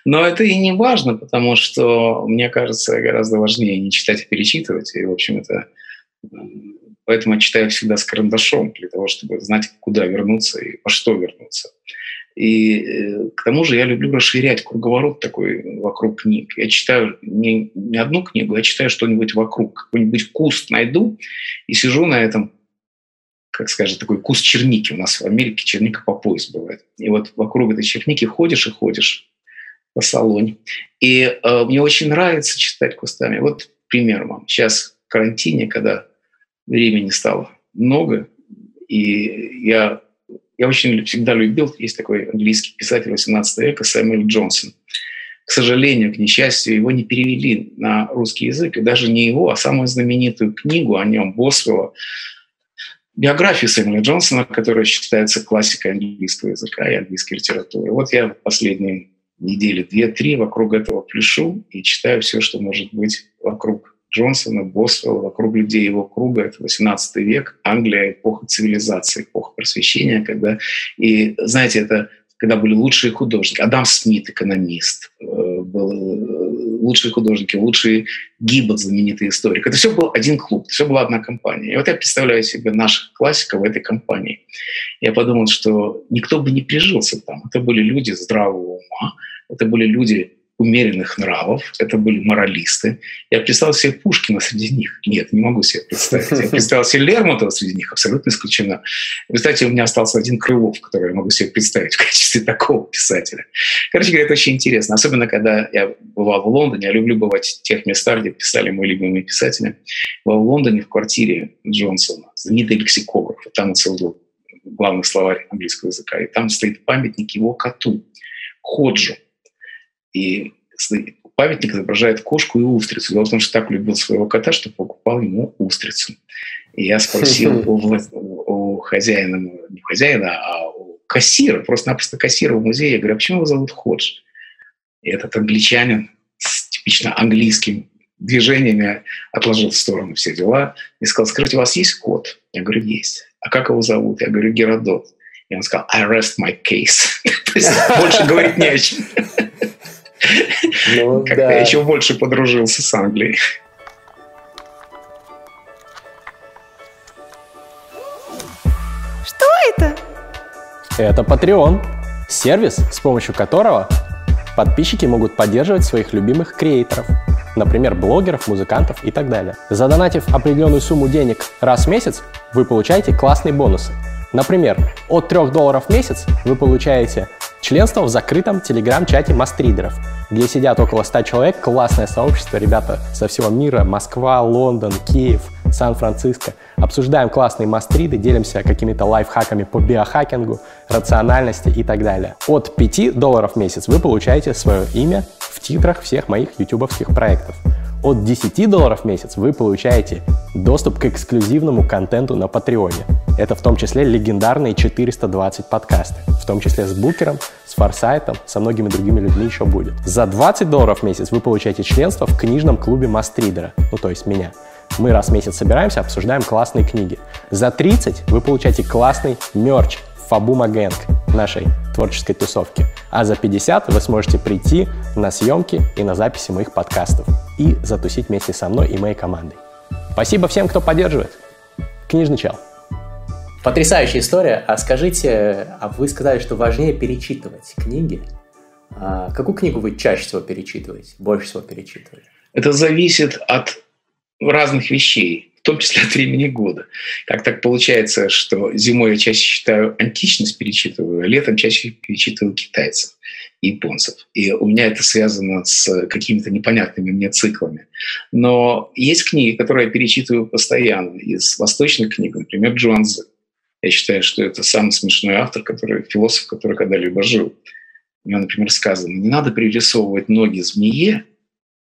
Но это и не важно, потому что, мне кажется, гораздо важнее не читать, а перечитывать. И, в общем, это Поэтому я читаю всегда с карандашом, для того, чтобы знать, куда вернуться и по что вернуться. И э, к тому же я люблю расширять круговорот такой вокруг книг. Я читаю не, не одну книгу, я читаю что-нибудь вокруг. Какой-нибудь куст найду и сижу на этом, как скажем, такой куст черники. У нас в Америке черника по пояс бывает. И вот вокруг этой черники ходишь и ходишь по салоне. И э, мне очень нравится читать кустами. Вот пример вам. Сейчас в карантине, когда времени стало много, и я, я очень всегда любил, есть такой английский писатель 18 века Сэмюэл Джонсон. К сожалению, к несчастью, его не перевели на русский язык, и даже не его, а самую знаменитую книгу о нем, Босвелла, биографию Сэмюэля Джонсона, которая считается классикой английского языка и английской литературы. Вот я последние недели две-три вокруг этого пляшу и читаю все, что может быть вокруг Джонсона, Босвелла, вокруг людей его круга. Это 18 век, Англия, эпоха цивилизации, эпоха просвещения, когда... И, знаете, это когда были лучшие художники. Адам Смит, экономист, э, был э, лучшие художники, лучший Гиббот, знаменитый историк. Это все был один клуб, все была одна компания. И вот я представляю себе наших классиков в этой компании. Я подумал, что никто бы не прижился там. Это были люди здравого ума, это были люди умеренных нравов, это были моралисты. Я представил себе Пушкина среди них. Нет, не могу себе представить. Я представил себе Лермонтова среди них, абсолютно исключено. Кстати, у меня остался один Крылов, который я могу себе представить в качестве такого писателя. Короче говоря, это очень интересно. Особенно, когда я бывал в Лондоне. Я люблю бывать в тех местах, где писали мои любимые писатели. Бывал в Лондоне в квартире Джонсона, знаменитый лексикограф. Там он создал главный словарь английского языка. И там стоит памятник его коту, Ходжу. И памятник изображает кошку и устрицу. Дело в том, что так любил своего кота, что покупал ему устрицу. И я спросил у, у хозяина, не хозяина, а у кассира, просто-напросто кассира в музее, я говорю, а почему его зовут Ходж? И этот англичанин с типично английским движениями отложил в сторону все дела и сказал, скажите, у вас есть кот? Я говорю, есть. А как его зовут? Я говорю, Геродот. И он сказал, I rest my case. То есть больше говорить не о чем. Ну, Как-то да. еще больше подружился с Англией. Что это? Это Patreon. Сервис, с помощью которого подписчики могут поддерживать своих любимых креаторов. Например, блогеров, музыкантов и так далее. Задонатив определенную сумму денег раз в месяц, вы получаете классные бонусы. Например, от 3 долларов в месяц вы получаете членство в закрытом телеграм-чате мастридеров, где сидят около 100 человек, классное сообщество, ребята со всего мира, Москва, Лондон, Киев, Сан-Франциско. Обсуждаем классные мастриды, делимся какими-то лайфхаками по биохакингу, рациональности и так далее. От 5 долларов в месяц вы получаете свое имя в титрах всех моих ютубовских проектов. От 10 долларов в месяц вы получаете доступ к эксклюзивному контенту на Патреоне. Это в том числе легендарные 420 подкасты, в том числе с Букером, с Форсайтом, со многими другими людьми еще будет. За 20 долларов в месяц вы получаете членство в книжном клубе Мастридера, ну то есть меня. Мы раз в месяц собираемся, обсуждаем классные книги. За 30 вы получаете классный мерч Фабума Гэнг нашей творческой тусовки. А за 50 вы сможете прийти на съемки и на записи моих подкастов и затусить вместе со мной и моей командой. Спасибо всем, кто поддерживает. Книжный чел. Потрясающая история. А скажите, а вы сказали, что важнее перечитывать книги. А какую книгу вы чаще всего перечитываете, больше всего перечитываете? Это зависит от разных вещей в том числе от времени года. Как так получается, что зимой я чаще читаю античность, перечитываю, а летом чаще перечитываю китайцев японцев. И у меня это связано с какими-то непонятными мне циклами. Но есть книги, которые я перечитываю постоянно. Из восточных книг, например, Джуанзы. Я считаю, что это самый смешной автор, который, философ, который когда-либо жил. У него, например, сказано, не надо пририсовывать ноги змее,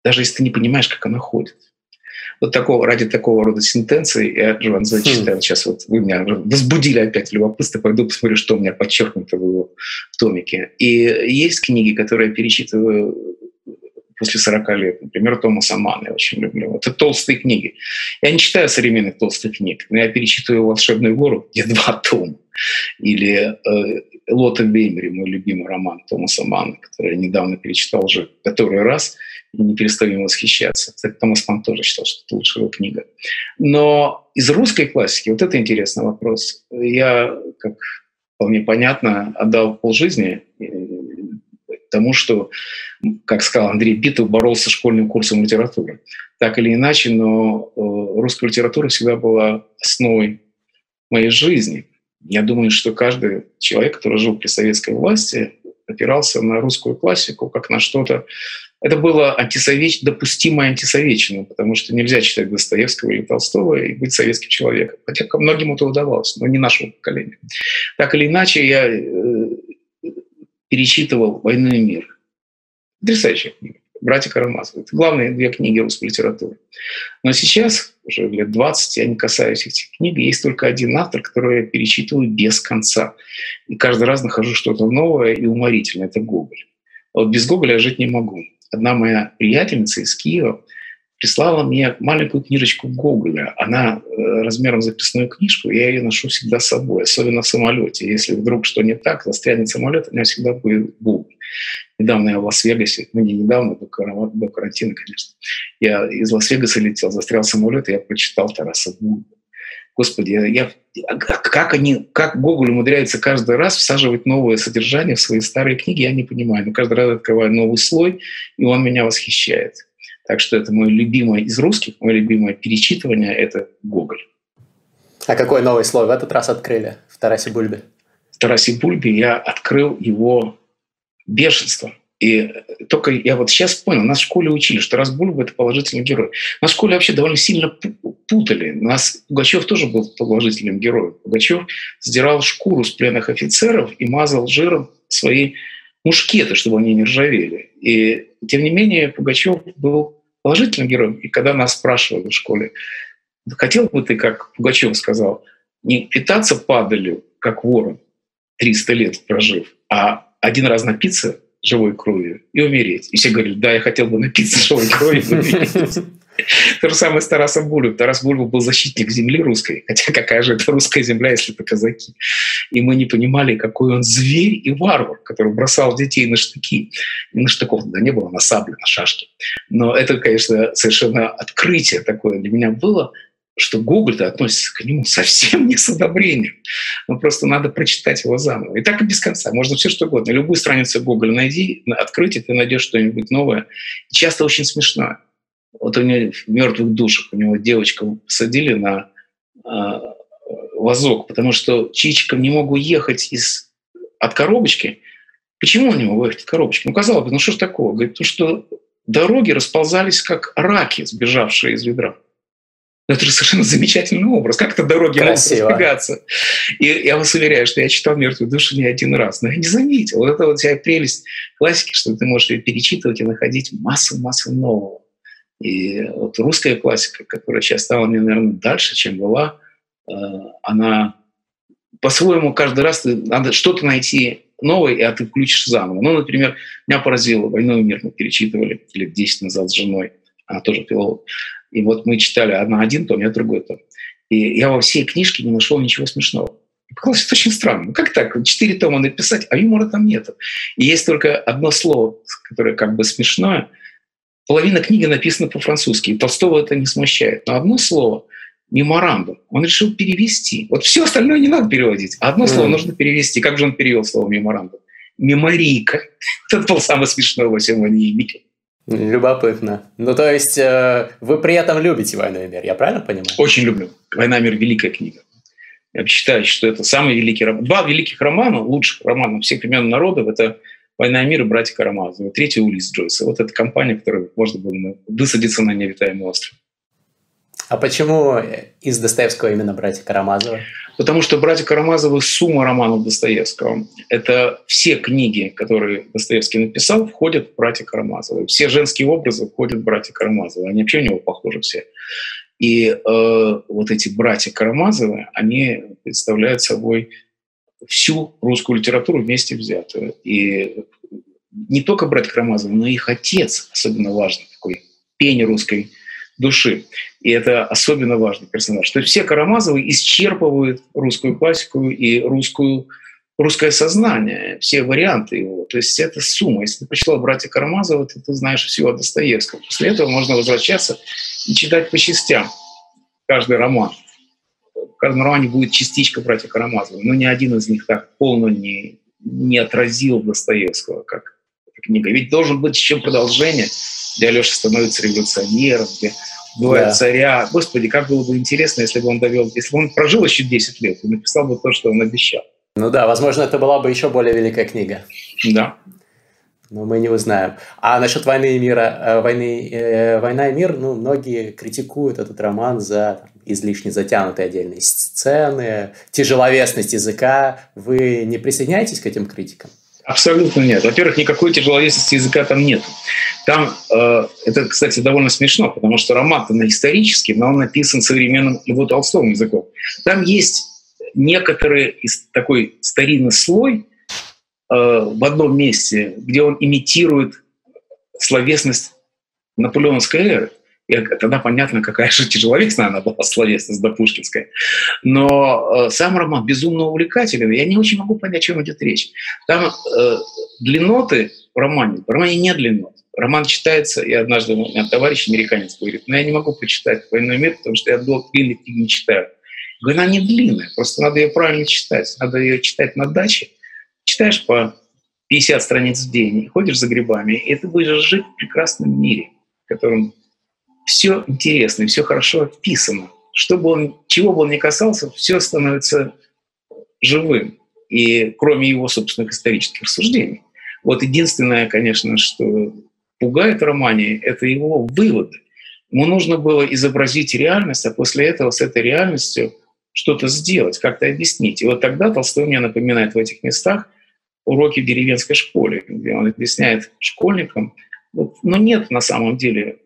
даже если ты не понимаешь, как она ходит вот такого, ради такого рода сентенции я Джоан зачитаю. Хм. Сейчас вот вы меня возбудили опять любопытство, пойду посмотрю, что у меня подчеркнуто в его томике. И есть книги, которые я перечитываю после 40 лет. Например, Томаса Мана я очень люблю. Это толстые книги. Я не читаю современных толстых книг, но я перечитываю «Волшебную гору», где два тома. Или э, Лота Беймери, мой любимый роман Томаса Мана, который я недавно перечитал уже который раз – не перестаю им восхищаться. Кстати, Томас Ман тоже считал, что это лучшая его книга. Но из русской классики, вот это интересный вопрос. Я, как вполне понятно, отдал полжизни э, тому, что, как сказал Андрей Битов, боролся с школьным курсом литературы. Так или иначе, но э, русская литература всегда была основой моей жизни. Я думаю, что каждый человек, который жил при советской власти, опирался на русскую классику как на что-то это было антисовеч... допустимое антисоветчина, потому что нельзя читать Достоевского или Толстого и быть советским человеком. Хотя многим это удавалось, но не нашему поколению. Так или иначе, я э, перечитывал «Войну и мир». Потрясающая книга. «Братья Карамазовы». Это главные две книги русской литературы. Но сейчас, уже лет 20, я не касаюсь этих книг. Есть только один автор, который я перечитываю без конца. И каждый раз нахожу что-то новое и уморительное. Это Гоголь. Вот без Гоголя я жить не могу одна моя приятельница из Киева прислала мне маленькую книжечку Гоголя. Она э, размером записную книжку, я ее ношу всегда с собой, особенно в самолете. Если вдруг что не так, застрянет самолет, у меня всегда будет Гоголь. Недавно я в Лас-Вегасе, ну не недавно, до, до карантина, конечно, я из Лас-Вегаса летел, застрял самолет, и я прочитал Тараса Бульбу. Господи, я, как они, как Гоголь умудряется каждый раз всаживать новое содержание в свои старые книги, я не понимаю. Но каждый раз открываю новый слой, и он меня восхищает. Так что это мой любимый из русских, мое любимое перечитывание – это Гоголь. А какой новый слой в этот раз открыли в Тарасе Бульбе? В Тарасе Бульбе я открыл его бешенство. И только я вот сейчас понял, нас в школе учили, что раз Бульба – это положительный герой. Нас в школе вообще довольно сильно путали. Нас Пугачев тоже был положительным героем. Пугачев сдирал шкуру с пленных офицеров и мазал жиром свои мушкеты, чтобы они не ржавели. И тем не менее Пугачев был положительным героем. И когда нас спрашивали в школе, хотел бы ты, как Пугачев сказал, не питаться падалью, как ворон, 300 лет прожив, а один раз напиться живой кровью и умереть. И все говорили, да, я хотел бы напиться живой кровью и умереть. То же самое с Тарасом Бульбой. Тарас Бульба был защитник земли русской, хотя какая же это русская земля, если это казаки. И мы не понимали, какой он зверь и варвар, который бросал детей на штыки. И на штыков тогда не было, на сабли, на шашки. Но это, конечно, совершенно открытие такое для меня было, что Гоголь-то относится к нему совсем не с одобрением. Ну, просто надо прочитать его заново. И так и без конца. Можно все что угодно. Любую страницу Гоголя найди, открыть, и ты найдешь что-нибудь новое. часто очень смешно. Вот у него в мертвых душах у него девочку посадили на э, вазок, потому что Чичиков не мог уехать из, от коробочки. Почему он не мог уехать от коробочки? Ну, казалось бы, ну что ж такого? Говорит, то, что дороги расползались, как раки, сбежавшие из ведра. Но это же совершенно замечательный образ. Как то дороги Красиво. могут разбегаться? И я вас уверяю, что я читал «Мертвую душу» не один раз, но я не заметил. Вот это вот вся прелесть классики, что ты можешь ее перечитывать и находить массу-массу нового. И вот русская классика, которая сейчас стала мне, наверное, дальше, чем была, э, она по-своему каждый раз надо что-то найти новое, а ты включишь заново. Ну, например, меня поразило «Войну и мир» мы перечитывали лет 10 назад с женой, она тоже филолог. И вот мы читали одна один том, я другой том. И я во всей книжке не нашел ничего смешного. Показалось, это очень странно. Ну как так? Четыре тома написать, а юмора там нет. И есть только одно слово, которое как бы смешное – Половина книги написана по-французски, и Толстого это не смущает. Но одно слово – меморандум. Он решил перевести. Вот все остальное не надо переводить. А одно mm. слово нужно перевести. Как же он перевел слово меморандум? Меморийка. Это был самый смешной во всем мире. Любопытно. Ну, то есть э, вы при этом любите «Войну и мир», я правильно понимаю? Очень люблю. «Война и мир» – великая книга. Я считаю, что это самый великий роман. Два великих романа, лучших романов всех времен народов – это «Война и мир» и «Братья Карамазовы». Третий Улис Джойса. Вот эта компания, которая можно было высадиться на необитаемый остров. А почему из Достоевского именно «Братья Карамазовы»? Потому что «Братья Карамазовы» — сумма романов Достоевского. Это все книги, которые Достоевский написал, входят в «Братья Карамазовы». Все женские образы входят в «Братья Карамазовы». Они вообще у него похожи все. И э, вот эти «Братья Карамазовы», они представляют собой всю русскую литературу вместе взятую. И не только брат Карамазов, но и их отец, особенно важный, такой пень русской души. И это особенно важный персонаж. То есть все Карамазовы исчерпывают русскую классику и русскую, русское сознание, все варианты его. То есть это сумма. Если ты прочитал «Братья Карамазовы», то ты знаешь всего о Достоевском. После этого можно возвращаться и читать по частям каждый роман каждом романе будет частичка братья Карамазова, но ни один из них так полно не, не отразил Достоевского, как книга. Ведь должен быть еще продолжение, где Алеша становится революционером, где бывает да. царя. Господи, как было бы интересно, если бы он довел, если бы он прожил еще 10 лет и написал бы то, что он обещал. Ну да, возможно, это была бы еще более великая книга. Да. Но мы не узнаем. А насчет войны и мира, э, войны, э, война и мир, ну, многие критикуют этот роман за излишне затянутые отдельные сцены, тяжеловесность языка. Вы не присоединяетесь к этим критикам? Абсолютно нет. Во-первых, никакой тяжеловесности языка там нет. Там, э, это, кстати, довольно смешно, потому что роман-то на исторический, но он написан современным Льву Толстому языком. Там есть некоторый такой старинный слой э, в одном месте, где он имитирует словесность наполеонской эры. И тогда понятно, какая же тяжеловесная она была словесность до Пушкинская. Но э, сам роман безумно увлекателен. Я не очень могу понять, о чем идет речь. Там э, длинноты в романе, в романе нет длиннот. Роман читается, и однажды у меня товарищ американец говорит, но я не могу прочитать «Войну и мир», потому что я длинные книги не читаю. Она не длинная, просто надо ее правильно читать. Надо ее читать на даче. Читаешь по 50 страниц в день, ходишь за грибами, и ты будешь жить в прекрасном мире, в котором все интересно, все хорошо описано. Что бы он, чего бы он ни касался, все становится живым, и кроме его собственных исторических рассуждений. Вот единственное, конечно, что пугает в романе, это его выводы. Ему нужно было изобразить реальность, а после этого с этой реальностью что-то сделать, как-то объяснить. И вот тогда Толстой мне напоминает в этих местах уроки в деревенской школе, где он объясняет школьникам, вот, но нет на самом деле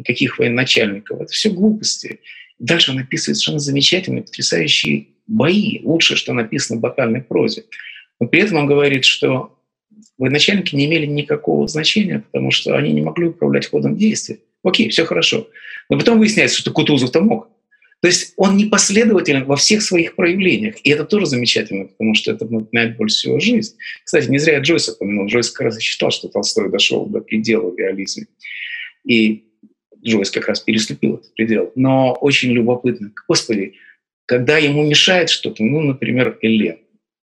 никаких военачальников, это все глупости. Дальше он описывает совершенно замечательные, потрясающие бои, лучшее, что написано в батальной прозе. Но при этом он говорит, что военачальники не имели никакого значения, потому что они не могли управлять ходом действия. Окей, все хорошо. Но потом выясняется, что Кутузов-то мог. То есть он непоследователен во всех своих проявлениях. И это тоже замечательно, потому что это напоминает больше всего жизнь. Кстати, не зря я Джойса упомянул. Джойс как раз считал, что Толстой дошел до предела в реализме. И Джойс как раз переступил этот предел. Но очень любопытно. Господи, когда ему мешает что-то, ну, например, Элен,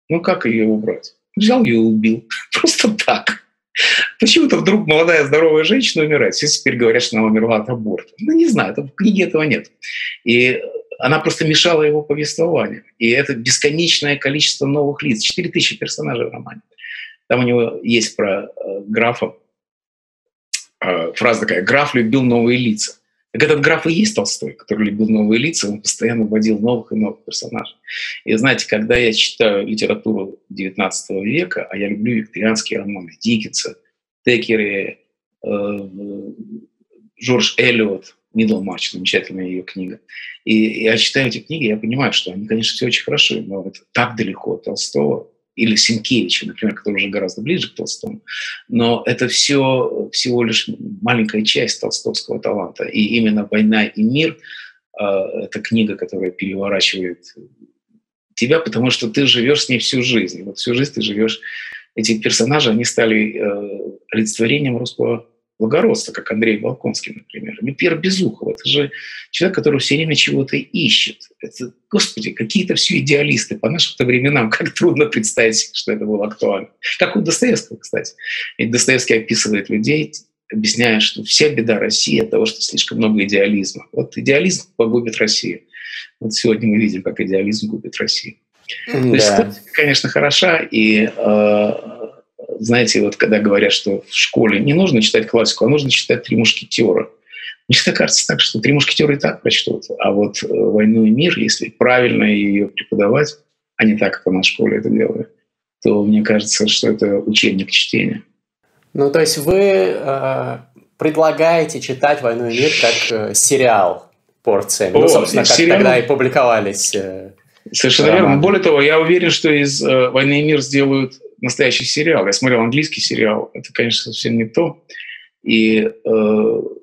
ну как ее убрать? Взял ее и убил. Просто так. Почему-то вдруг молодая здоровая женщина умирает. Все теперь говорят, что она умерла от аборта. Ну, не знаю, в книге этого нет. И она просто мешала его повествованию. И это бесконечное количество новых лиц. 4000 персонажей в романе. Там у него есть про э, графа фраза такая «граф любил новые лица». Так этот граф и есть Толстой, который любил новые лица, он постоянно вводил новых и новых персонажей. И знаете, когда я читаю литературу XIX века, а я люблю викторианские романы Диккенса, Текеры, э, Жорж Эллиот, Мидлмарч, замечательная ее книга. И я читаю эти книги, я понимаю, что они, конечно, все очень хорошо, но это так далеко от Толстого, или Сенкевича, например, который уже гораздо ближе к Толстому. Но это все всего лишь маленькая часть толстовского таланта. И именно «Война и мир» э, — это книга, которая переворачивает тебя, потому что ты живешь с ней всю жизнь. Вот всю жизнь ты живешь. Эти персонажи, они стали э, олицетворением русского благородства, как Андрей Волконский, например. Или Пьер Безухов. Это же человек, который все время чего-то ищет. Это, господи, какие-то все идеалисты по нашим временам. Как трудно представить, что это было актуально. Как у Достоевского, кстати. И Достоевский описывает людей, объясняя, что вся беда России от того, что слишком много идеализма. Вот идеализм погубит Россию. Вот сегодня мы видим, как идеализм губит Россию. Да. То есть, конечно, хороша, и э, знаете, вот когда говорят, что в школе не нужно читать классику, а нужно читать «Три мушкетера», мне всегда кажется так, что «Три мушкетера» и так прочтут, а вот э, «Войну и мир», если правильно ее преподавать, а не так, как она в школе это делает, то мне кажется, что это учебник чтения. Ну, то есть вы э, предлагаете читать «Войну и мир» как э, сериал порциями. Ну, О, ну, собственно, как сериал... тогда и публиковались. Э, Совершенно верно. Более того, я уверен, что из э, «Войны и мир» сделают настоящий сериал. Я смотрел английский сериал, это, конечно, совсем не то. И э,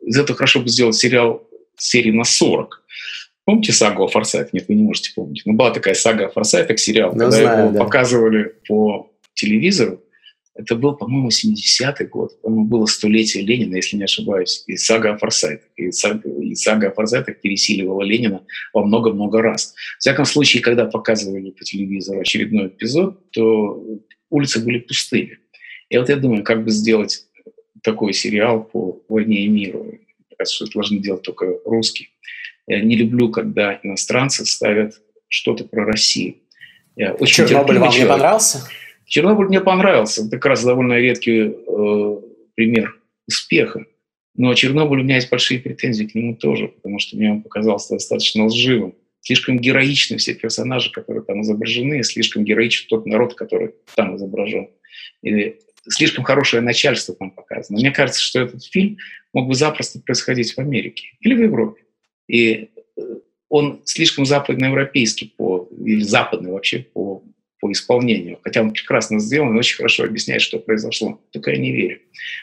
из этого хорошо бы сделать сериал серии на 40. Помните сагу о Форсайте? Нет, вы не можете помнить. Но была такая сага о Форсайтах, сериал, ну, когда знаю, его да. показывали по телевизору. Это был, по-моему, 70-й год. По-моему, было столетие Ленина, если не ошибаюсь. И сага о Форсайтах. И сага, и сага о Форсайтах пересиливала Ленина во много-много раз. В всяком случае, когда показывали по телевизору очередной эпизод, то улицы были пустыми. И вот я думаю, как бы сделать такой сериал по «Войне и миру». Это должны делать только русские. Я не люблю, когда иностранцы ставят что-то про Россию. Я очень Чернобыль вам человек. не понравился? Чернобыль мне понравился. Это как раз довольно редкий э, пример успеха. Но Чернобыль у меня есть большие претензии к нему тоже, потому что мне он показался достаточно лживым. Слишком героичны все персонажи, которые там изображены, слишком героичен тот народ, который там изображен. Или слишком хорошее начальство там показано. Мне кажется, что этот фильм мог бы запросто происходить в Америке или в Европе. И э, он слишком западноевропейский по, или западный вообще по по исполнению. Хотя он прекрасно сделан и очень хорошо объясняет, что произошло. Только я не верю.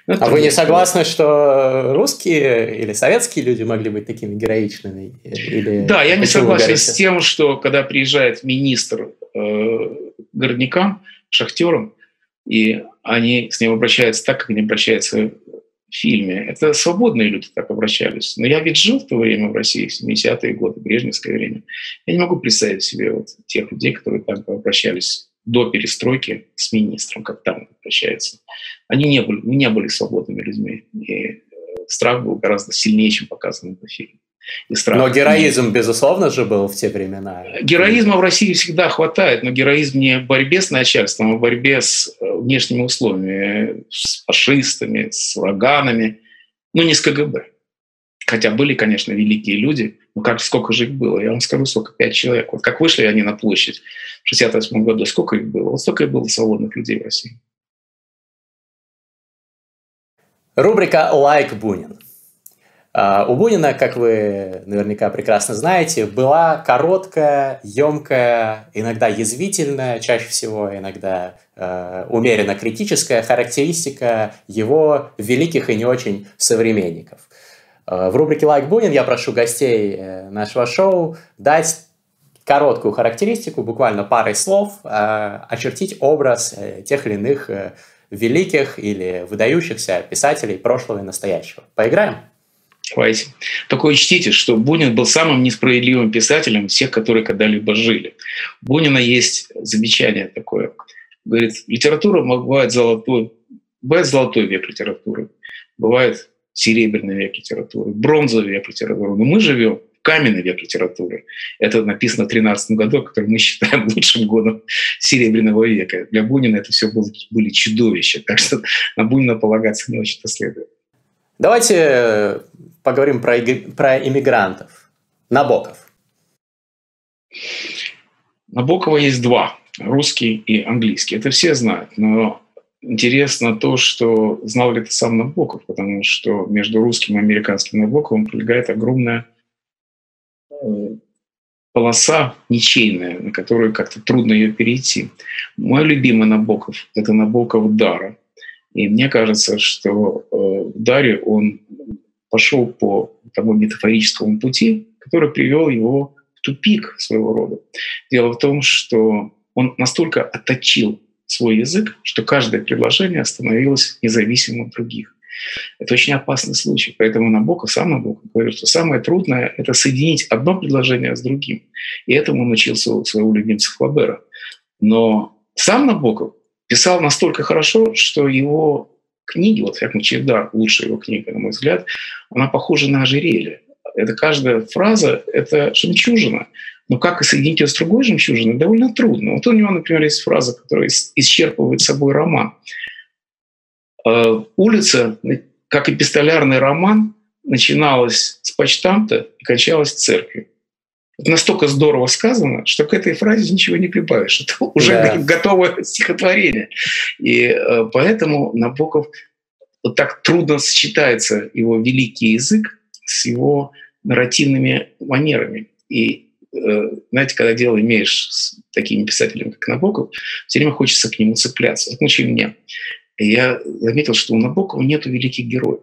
Но а вы не согласны, что русские или советские люди могли быть такими героичными? Или да, я не согласен с тем, что когда приезжает министр э, горнякам, шахтерам, и они с ним обращаются так, как они обращаются фильме, это свободные люди так обращались. Но я ведь жил в то время в России, в 70-е годы, брежневское время. Я не могу представить себе вот тех людей, которые так обращались до перестройки с министром, как там обращаются. Они не были, не были свободными людьми. И э, страх был гораздо сильнее, чем показан в фильме. И страх. Но героизм, безусловно же, был в те времена. Героизма в России всегда хватает, но героизм не в борьбе с начальством, а в борьбе с э, внешними условиями, с фашистами, с ураганами, ну не с КГБ. Хотя были, конечно, великие люди, но как, сколько же их было? Я вам скажу, сколько, пять человек. Вот как вышли они на площадь в 68 году, сколько их было? Вот столько и было свободных людей в России. Рубрика «Лайк Бунин». А, у Бунина, как вы наверняка прекрасно знаете, была короткая, емкая, иногда язвительная, чаще всего иногда э, умеренно критическая характеристика его великих и не очень современников. Э, в рубрике «Лайк Бунин» я прошу гостей э, нашего шоу дать короткую характеристику, буквально парой слов, э, очертить образ э, тех или иных э, великих или выдающихся писателей прошлого и настоящего. Поиграем? Давайте. Только учтите, что Бунин был самым несправедливым писателем всех, которые когда-либо жили. У Бунина есть замечание такое. Говорит, литература бывает золотой, бывает золотой век литературы, бывает серебряный век литературы, бронзовый век литературы. Но мы живем в каменный век литературы. Это написано в 13 году, который мы считаем лучшим годом серебряного века. Для Бунина это все были чудовища. Так что на Бунина полагаться не очень-то следует. Давайте э, поговорим про, про иммигрантов. Набоков. Набокова есть два. Русский и английский. Это все знают. Но интересно то, что знал ли это сам Набоков, потому что между русским и американским Набоковым пролегает огромная э, полоса ничейная, на которую как-то трудно ее перейти. Мой любимый Набоков — это Набоков Дара. И мне кажется, что э, в Даре он пошел по тому метафорическому пути, который привел его в тупик своего рода. Дело в том, что он настолько отточил свой язык, что каждое предложение становилось независимым от других. Это очень опасный случай. Поэтому Набоков, сам Набоков говорит, что самое трудное — это соединить одно предложение с другим. И этому он учился у своего любимца Флабера. Но сам Набоков писал настолько хорошо, что его книги, вот как Мочедар, лучшая его книга, на мой взгляд, она похожа на ожерелье. Это каждая фраза — это жемчужина. Но как и соединить ее с другой жемчужиной, довольно трудно. Вот у него, например, есть фраза, которая исчерпывает собой роман. Э, улица, как и пистолярный роман, начиналась с почтамта и кончалась церковью настолько здорово сказано, что к этой фразе ничего не прибавишь. Это уже да. готовое стихотворение. И э, поэтому Набоков вот так трудно сочетается его великий язык с его нарративными манерами. И э, знаете, когда дело имеешь с такими писателями, как Набоков, все время хочется к нему цепляться. Научи меня. И я заметил, что у Набокова нет великих героев.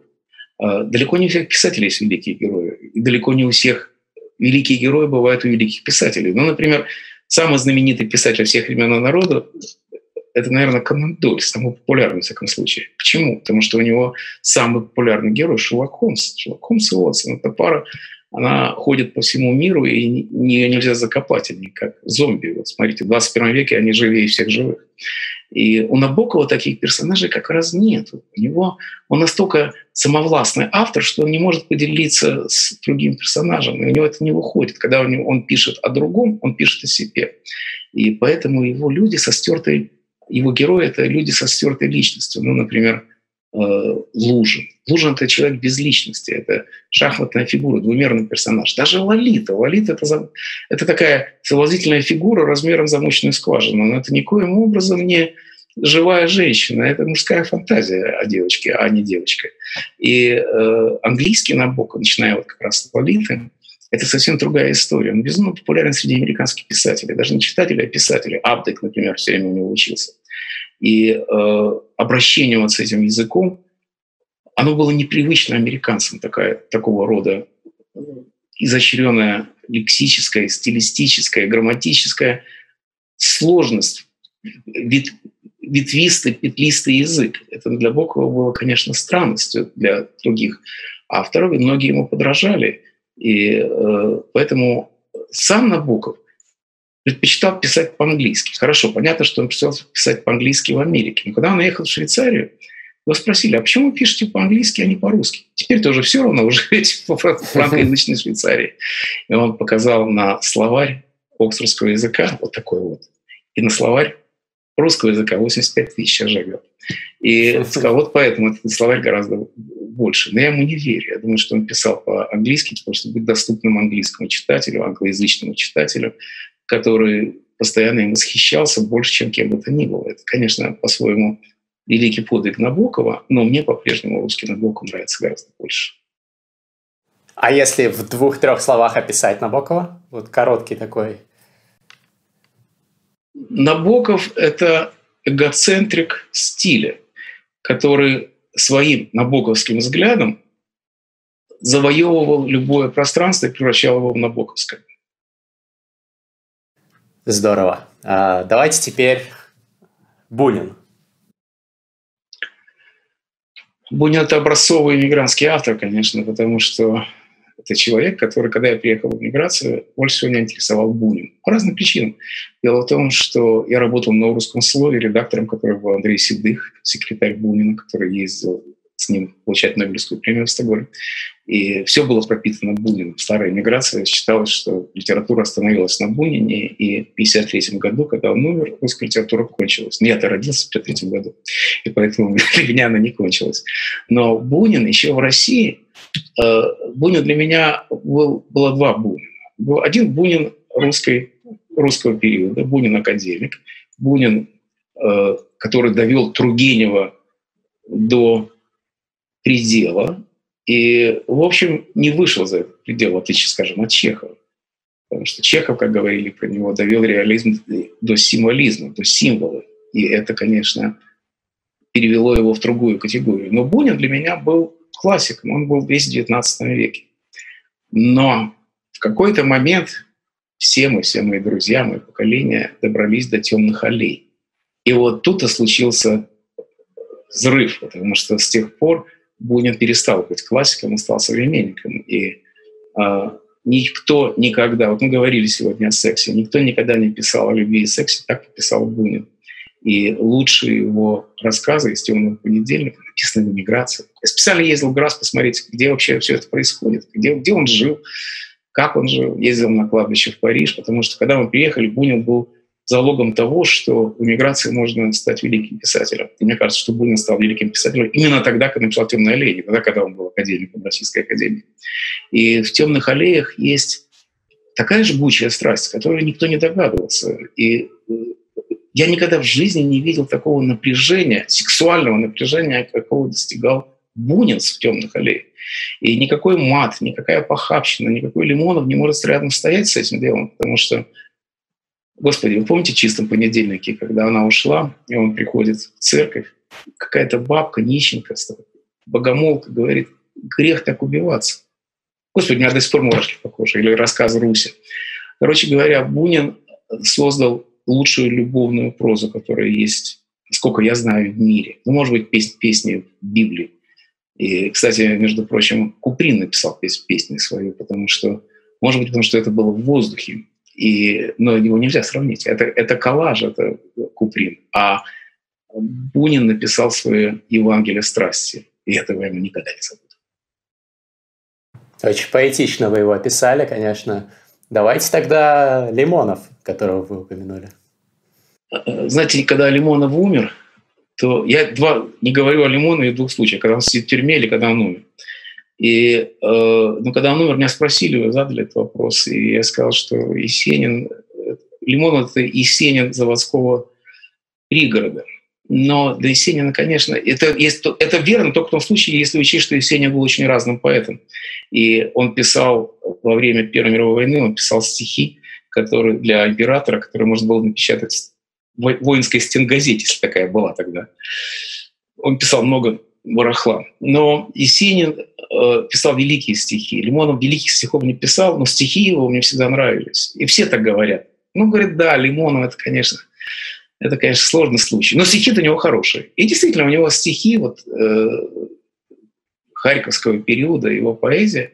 Э, далеко не у всех писателей есть великие герои. И далеко не у всех великие герои бывают у великих писателей. Ну, например, самый знаменитый писатель всех времен и народа – это, наверное, Конан самый популярный, в всяком случае. Почему? Потому что у него самый популярный герой – Шерлок Холмс. Шерлок Холмс и Уотсон – это пара, она ходит по всему миру, и ее нельзя закопать, они как зомби. Вот смотрите, в 21 веке они живее всех живых. И у Набокова таких персонажей как раз нет. У него он настолько самовластный автор, что он не может поделиться с другим персонажем. И у него это не выходит. Когда он, он пишет о другом, он пишет о себе. И поэтому его люди со стертой, его герои — это люди со стертой личностью. Ну, например, Лужин. Лужин — это человек без личности, это шахматная фигура, двумерный персонаж. Даже Лолита. Лолита это, — это такая соблазнительная фигура размером замочную скважину. Но это никоим образом не живая женщина. Это мужская фантазия о девочке, а не девочка. И э, английский Набоков, начиная вот как раз с Лолиты, это совсем другая история. Он безумно популярен среди американских писателей, даже не читателей, а писателей. Абдек, например, все время у него учился. И э, обращение вот с этим языком, оно было непривычно американцам, такая, такого рода изощренная лексическая, стилистическая, грамматическая сложность, вид, ветвистый, петлистый язык. Это для Бокова было, конечно, странностью для других авторов, и многие ему подражали. И э, поэтому сам Набоков предпочитал писать по-английски. Хорошо, понятно, что он предпочитал писать по-английски в Америке. Но когда он уехал в Швейцарию, его спросили, а почему вы пишете по-английски, а не по-русски? Теперь тоже все равно, уже живете в франкоязычной Швейцарии. И он показал на словарь оксфордского языка, вот такой вот, и на словарь русского языка 85 тысяч живет. И сказал, вот поэтому этот словарь гораздо больше. Но я ему не верю. Я думаю, что он писал по-английски, потому что быть доступным английскому читателю, англоязычному читателю, который постоянно им восхищался больше, чем кем бы то ни было. Это, конечно, по-своему великий подвиг Набокова, но мне по-прежнему русский Набоков нравится гораздо больше. А если в двух-трех словах описать Набокова? Вот короткий такой. Набоков – это эгоцентрик стиля, который своим набоковским взглядом завоевывал любое пространство и превращал его в набоковское. Здорово. А, давайте теперь Бунин. Бунин – это образцовый иммигрантский автор, конечно, потому что это человек, который, когда я приехал в миграцию, больше всего меня интересовал Бунин. По разным причинам. Дело в том, что я работал на русском слове редактором, который был Андрей Седых, секретарь Бунина, который ездил с ним получать Нобелевскую премию в Стокгольме. И все было пропитано Буниным. Старая миграция считалось, что литература остановилась на Бунине, и в 1953 году, когда он умер, русская литература кончилась. Но я-то родился в 1953 году, и поэтому для меня она не кончилась. Но Бунин еще в России, э, Бунин для меня был, было два Бунина. Был один Бунин русской, русского периода, Бунин академик, Бунин, э, который довел Тургенева до предела, и, в общем, не вышел за этот предел, в отличие, скажем, от Чехова. Потому что Чехов, как говорили про него, довел реализм до символизма, до символа. И это, конечно, перевело его в другую категорию. Но Бунин для меня был классиком, он был весь XIX веке. Но в какой-то момент все мы, все мои друзья, мое поколение добрались до темных аллей. И вот тут и случился взрыв, потому что с тех пор Бунин перестал быть классиком и стал современником. И э, никто никогда, вот мы говорили сегодня о сексе, никто никогда не писал о любви и сексе так, писал Бунин. И лучшие его рассказы из «Темного понедельника» написаны в эмиграции. Я специально ездил в Грас посмотреть, где вообще все это происходит, где, где он жил, как он жил. Ездил на кладбище в Париж, потому что когда мы приехали, Бунин был залогом того, что в эмиграции можно стать великим писателем. И мне кажется, что Бунин стал великим писателем именно тогда, когда написал «Темная аллея», не тогда, когда он был академиком Российской академии. И в «Темных аллеях» есть такая жгучая страсть, которой никто не догадывался. И э, я никогда в жизни не видел такого напряжения, сексуального напряжения, какого достигал Бунин в «Темных аллеях». И никакой мат, никакая похабщина, никакой Лимонов не может рядом стоять с этим делом, потому что Господи, вы помните чистом понедельнике, когда она ушла, и он приходит в церковь, какая-то бабка, нищенка, богомолка говорит, грех так убиваться. Господи, у меня до сих пор мурашки похожи, или рассказ Руси. Короче говоря, Бунин создал лучшую любовную прозу, которая есть, сколько я знаю, в мире. Ну, может быть, песни, песни в Библии. И, кстати, между прочим, Куприн написал песню свою, потому что, может быть, потому что это было в воздухе. И, но его нельзя сравнить. Это, это коллаж, это Куприн. А Бунин написал свое Евангелие страсти. И этого ему никогда не забуду. Очень поэтично вы его описали, конечно. Давайте тогда Лимонов, которого вы упомянули. Знаете, когда Лимонов умер, то я два, не говорю о Лимонове в двух случаях, когда он сидит в тюрьме или когда он умер. И э, ну, когда он умер, меня спросили, задали этот вопрос, и я сказал, что Есенин, Лимон – это Есенин заводского пригорода. Но для Есенина, конечно, это, это верно только в том случае, если учесть, что Есенин был очень разным поэтом. И он писал во время Первой мировой войны, он писал стихи, которые для императора, которые можно было напечатать в воинской стенгазете, если такая была тогда. Он писал много барахла. Но Есенин э, писал великие стихи. Лимонов великих стихов не писал, но стихи его мне всегда нравились. И все так говорят. Ну, говорит, да, Лимонов это, конечно, Это, конечно, сложный случай. Но стихи у него хорошие. И действительно, у него стихи вот, э, Харьковского периода, его поэзия,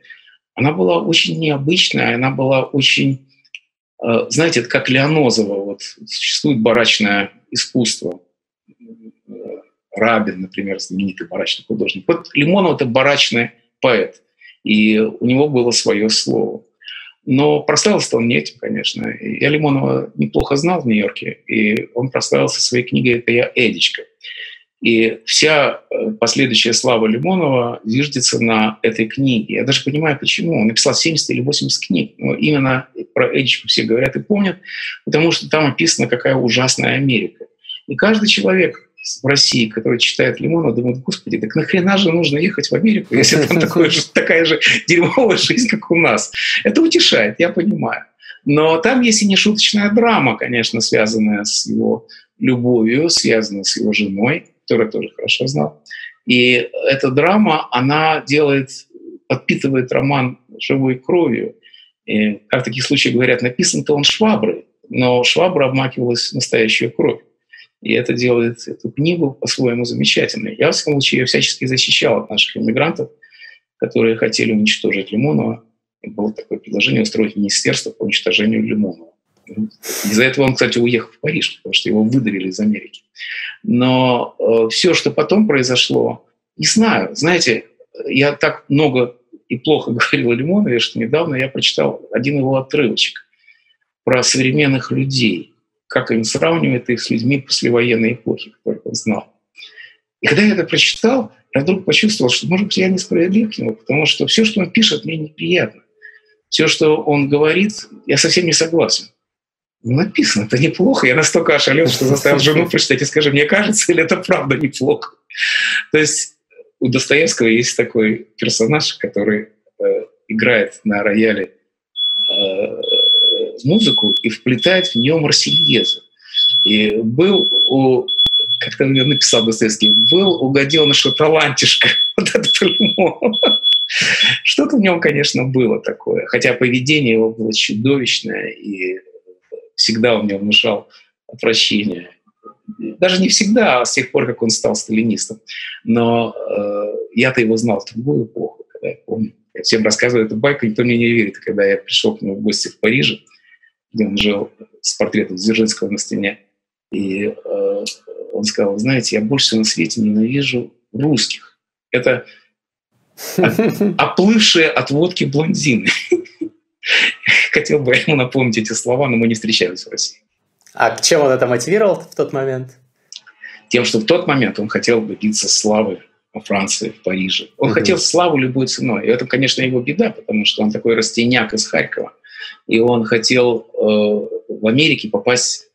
она была очень необычная, она была очень, э, знаете, это как Леонозова, вот существует барачное искусство. Рабин, например, знаменитый барачный художник. Вот Лимонов – это барачный поэт, и у него было свое слово. Но прославился он не этим, конечно. Я Лимонова неплохо знал в Нью-Йорке, и он прославился своей книгой «Это я, Эдичка». И вся э, последующая слава Лимонова зиждется на этой книге. Я даже понимаю, почему. Он написал 70 или 80 книг. Но именно про Эдичку все говорят и помнят, потому что там описано, какая ужасная Америка. И каждый человек в России, который читает Лимонова, думает, господи, так нахрена же нужно ехать в Америку, если там такое такая же дерьмовая жизнь, как у нас. Это утешает, я понимаю. Но там есть и нешуточная драма, конечно, связанная с его любовью, связанная с его женой, которую тоже хорошо знал. И эта драма, она делает, подпитывает роман живой кровью. И, как в таких случаях говорят, написан-то он шваброй, но швабра обмакивалась в настоящую кровь. И это делает эту книгу по-своему замечательной. Я, в всяком случае, ее всячески защищал от наших иммигрантов, которые хотели уничтожить Лимонова. И было такое предложение устроить министерство по уничтожению Лимонова. Из-за этого он, кстати, уехал в Париж, потому что его выдавили из Америки. Но э, все, что потом произошло, не знаю. Знаете, я так много и плохо говорил о Лимонове, что недавно я прочитал один его отрывочек про современных людей – как он сравнивает их с людьми послевоенной эпохи, которых он знал. И когда я это прочитал, я вдруг почувствовал, что, может быть, я несправедлив к нему, потому что все, что он пишет, мне неприятно. Все, что он говорит, я совсем не согласен. Ну, написано, это неплохо. Я настолько ошалел, что заставил жену прочитать и скажи, мне кажется, или это правда неплохо. То есть у Достоевского есть такой персонаж, который э, играет на рояле э, музыку и вплетает в нее марсельезу. И был у, как там написал Достоевский, был у гаденыша талантишка, вот это Что-то в нем, конечно, было такое, хотя поведение его было чудовищное, и всегда он мне внушал отвращение. Даже не всегда, а с тех пор, как он стал сталинистом. Но э, я-то его знал в другую эпоху, когда я помню. Я всем рассказываю эту байку, никто мне не верит. Когда я пришел к нему в гости в Париже, где он жил с портретом Дзержинского на стене. И э, он сказал, знаете, я больше всего на свете ненавижу русских. Это оплывшие от водки блондины. Хотел бы ему напомнить эти слова, но мы не встречались в России. А чем он это мотивировал в тот момент? Тем, что в тот момент он хотел добиться славы во Франции, в Париже. Он угу. хотел славу любой ценой. И это, конечно, его беда, потому что он такой растеняк из Харькова и он хотел э, в Америке попасть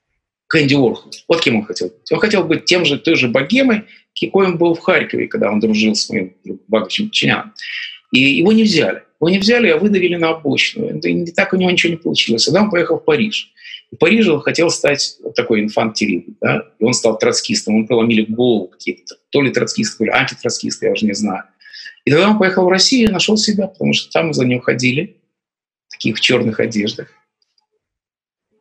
к Энди Уорхолу. Вот кем он хотел быть. Он хотел быть тем же, той же богемой, какой он был в Харькове, когда он дружил с моим богачим чиняном. И его не взяли. Его не взяли, а выдавили на обочину. И так у него ничего не получилось. Тогда он поехал в Париж. В Париже он хотел стать такой инфант да? и он стал троцкистом. Он проломили голову какие-то, то ли троцкисты, то ли антитроцкисты, я уже не знаю. И тогда он поехал в Россию и нашел себя, потому что там за ним ходили таких черных одеждах.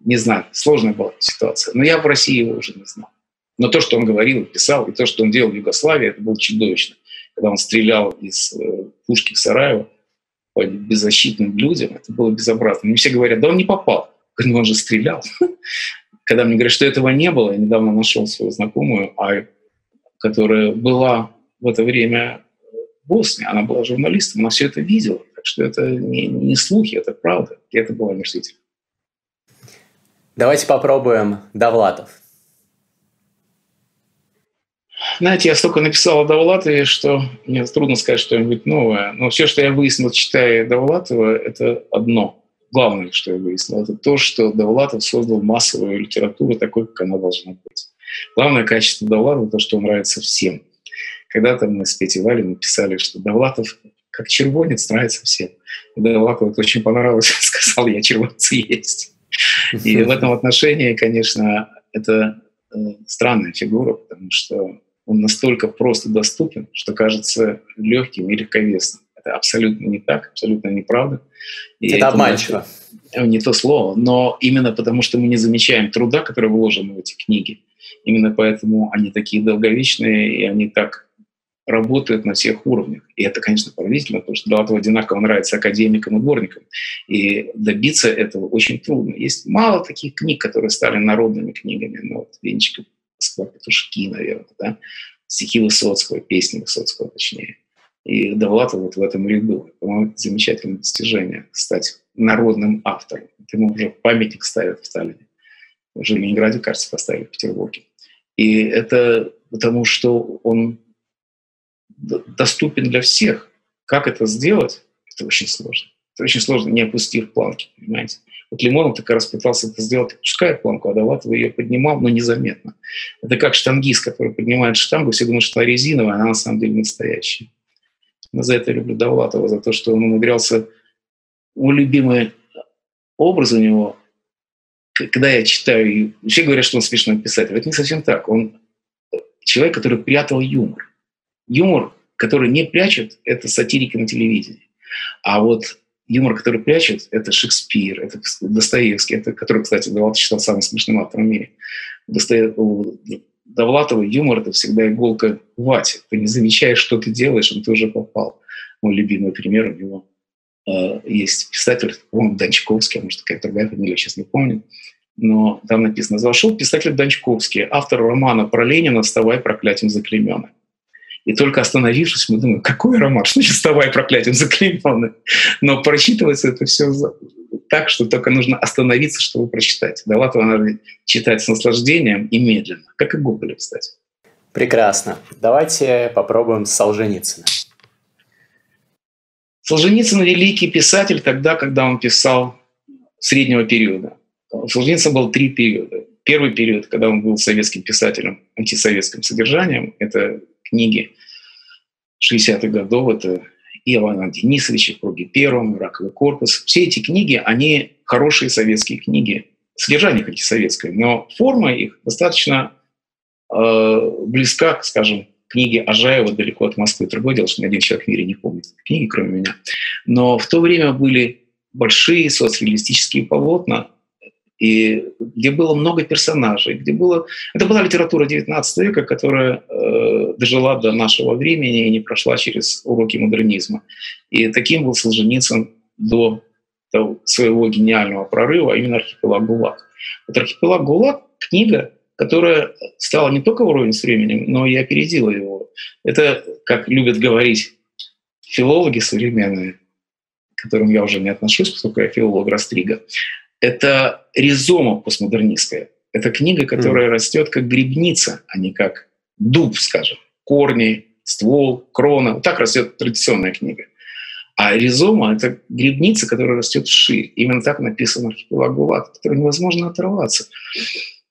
Не знаю, сложная была ситуация. Но я в России его уже не знал. Но то, что он говорил, писал, и то, что он делал в Югославии, это было чудовищно. Когда он стрелял из э, пушки Сараево по беззащитным людям, это было безобразно. Мне все говорят, да он не попал. Говорю, ну он же стрелял. Когда мне говорят, что этого не было, я недавно нашел свою знакомую, Аю, которая была в это время в Боснии, она была журналистом, она все это видела. Что это не, не слухи, это правда. И это было омерзительно. Давайте попробуем Довлатов. Знаете, я столько написал о Довлатове, что мне трудно сказать что-нибудь новое. Но все, что я выяснил, читая Довлатова, это одно. Главное, что я выяснил, это то, что Довлатов создал массовую литературу такой, как она должна быть. Главное качество Довлатова – то, что он нравится всем. Когда-то мы с Петей Валей написали, что Довлатов как червонец нравится всем. Когда Лакову это очень понравилось, он сказал, я червонец есть. И в этом отношении, конечно, это э, странная фигура, потому что он настолько просто доступен, что кажется легким и легковесным. Это абсолютно не так, абсолютно неправда. И это, это обманчиво. Не то слово, но именно потому, что мы не замечаем труда, который вложен в эти книги – Именно поэтому они такие долговечные, и они так работают на всех уровнях. И это, конечно, поразительно, потому что Довлатов одинаково нравится академикам и дворникам. И добиться этого очень трудно. Есть мало таких книг, которые стали народными книгами. Ну, вот Венчиков, Москва, Петушки, наверное, да? стихи Высоцкого, песни Высоцкого, точнее. И Довлатов вот в этом был. По-моему, это замечательное достижение стать народным автором. Ему уже памятник ставят в Сталине. Уже в Ленинграде, кажется, поставили в Петербурге. И это потому, что он доступен для всех. Как это сделать? Это очень сложно. Это очень сложно, не опустив планки, понимаете? Вот Лимонов так раз пытался это сделать, опуская планку, а Довлатов ее поднимал, но незаметно. Это как штангист, который поднимает штангу, все думают, что она резиновая, а она на самом деле настоящая. Но за это люблю Довлатова, за то, что он умудрялся... Мой любимый образ у него, когда я читаю... Все говорят, что он смешной писатель. Это не совсем так. Он человек, который прятал юмор. Юмор, который не прячет, это сатирика на телевидении. А вот юмор, который прячет, это Шекспир, это Достоевский, это, который, кстати, Довлатов считал самым смешным автором в мире. Довлатова юмор – это всегда иголка в вате. Ты не замечаешь, что ты делаешь, он ты уже попал. Мой любимый пример у него э, есть писатель, по-моему, а может, какая-то другая фамилия, сейчас не помню. Но там написано, зашел писатель Данчковский, автор романа про Ленина «Вставай, проклятием заклеменный». И только остановившись, мы думаем, какой роман, что значит «Вставай, проклятием заклеменный». Но прочитывается это все так, что только нужно остановиться, чтобы прочитать. Довлатова надо читать с наслаждением и медленно, как и Гоголя, кстати. Прекрасно. Давайте попробуем с Солженицына. Солженицын – великий писатель тогда, когда он писал среднего периода. У Солженицына был три периода. Первый период, когда он был советским писателем, антисоветским содержанием, это книги 60-х годов, это и Ивана Денисовича, «Круги первым», «Раковый корпус». Все эти книги, они хорошие советские книги. Содержание и советское, но форма их достаточно э, близка, скажем, книге Ажаева «Далеко от Москвы». Другое дело, что ни один человек в мире не помнит книги, кроме меня. Но в то время были большие соцреалистические полотна, и где было много персонажей, где было... Это была литература XIX века, которая э, дожила до нашего времени и не прошла через уроки модернизма. И таким был Солженицын до того, своего гениального прорыва, а именно «Архипелаг ГУЛАГ». Вот «Архипелаг ГУЛАГ» — книга, которая стала не только вровень с временем, но и опередила его. Это, как любят говорить филологи современные, к которым я уже не отношусь, поскольку я филолог Растрига, это ризома постмодернистская. Это книга, которая mm. растет как грибница, а не как дуб, скажем. Корни, ствол, крона. Вот так растет традиционная книга. А ризома — это грибница, которая растет вширь. Именно так написан архипелаг ГУЛАГ, от которого невозможно оторваться.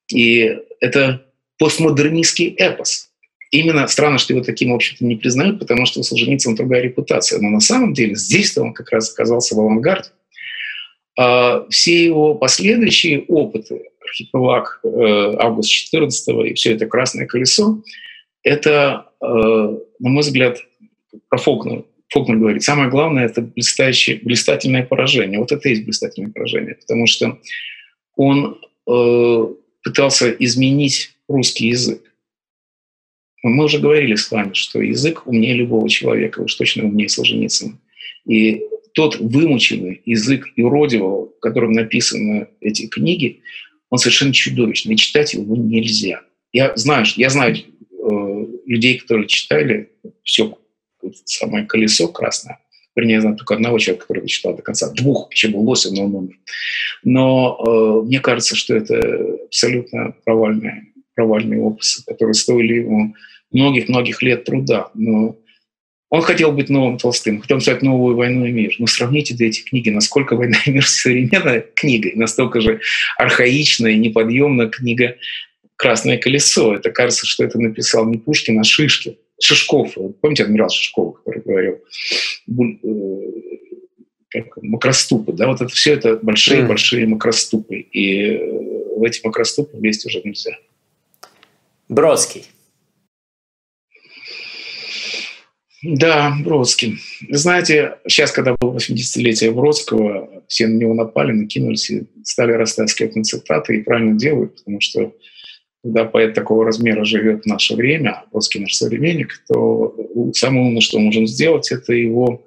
И это постмодернистский эпос. Именно странно, что его таким, в общем-то, не признают, потому что у Солженицына другая репутация. Но на самом деле здесь-то он как раз оказался в авангарде. А все его последующие опыты, архипелаг э, август 14 и все это «Красное колесо», это, э, на мой взгляд, про Фолкнер, Фолкнер говорит, самое главное – это блестящее, блистательное поражение. Вот это и есть блистательное поражение, потому что он э, пытался изменить русский язык. Мы уже говорили с вами, что язык умнее любого человека, уж точно умнее Солженицына. И тот вымученный язык юродивого, в котором написаны эти книги, он совершенно чудовищный, и читать его нельзя. Я знаю, я знаю э, людей, которые читали все самое колесо красное. Вернее, я знаю только одного человека, который читал до конца. Двух, еще был Лосин, но он умер. Но э, мне кажется, что это абсолютно провальные, провальные опусы, которые стоили ему многих-многих лет труда. Но он хотел быть новым Толстым, хотел написать новую «Войну и мир». Но сравните эти книги, насколько «Война и мир» современная книга, и настолько же архаичная и неподъемная книга «Красное колесо». Это кажется, что это написал не Пушкин, а Шишкин. Шишков. Помните адмирал Шишкова, который говорил э, как, макроступы, да, вот это все это большие-большие mm. макроступы, и э, в эти макроступы влезть уже нельзя. Бродский. Да, Бродский. Знаете, сейчас, когда было 80-летие Бродского, все на него напали, накинулись и стали растаскивать на цитаты, и правильно делают, потому что когда поэт такого размера живет в наше время, Бродский наш современник, то самое умное, что можем сделать, это его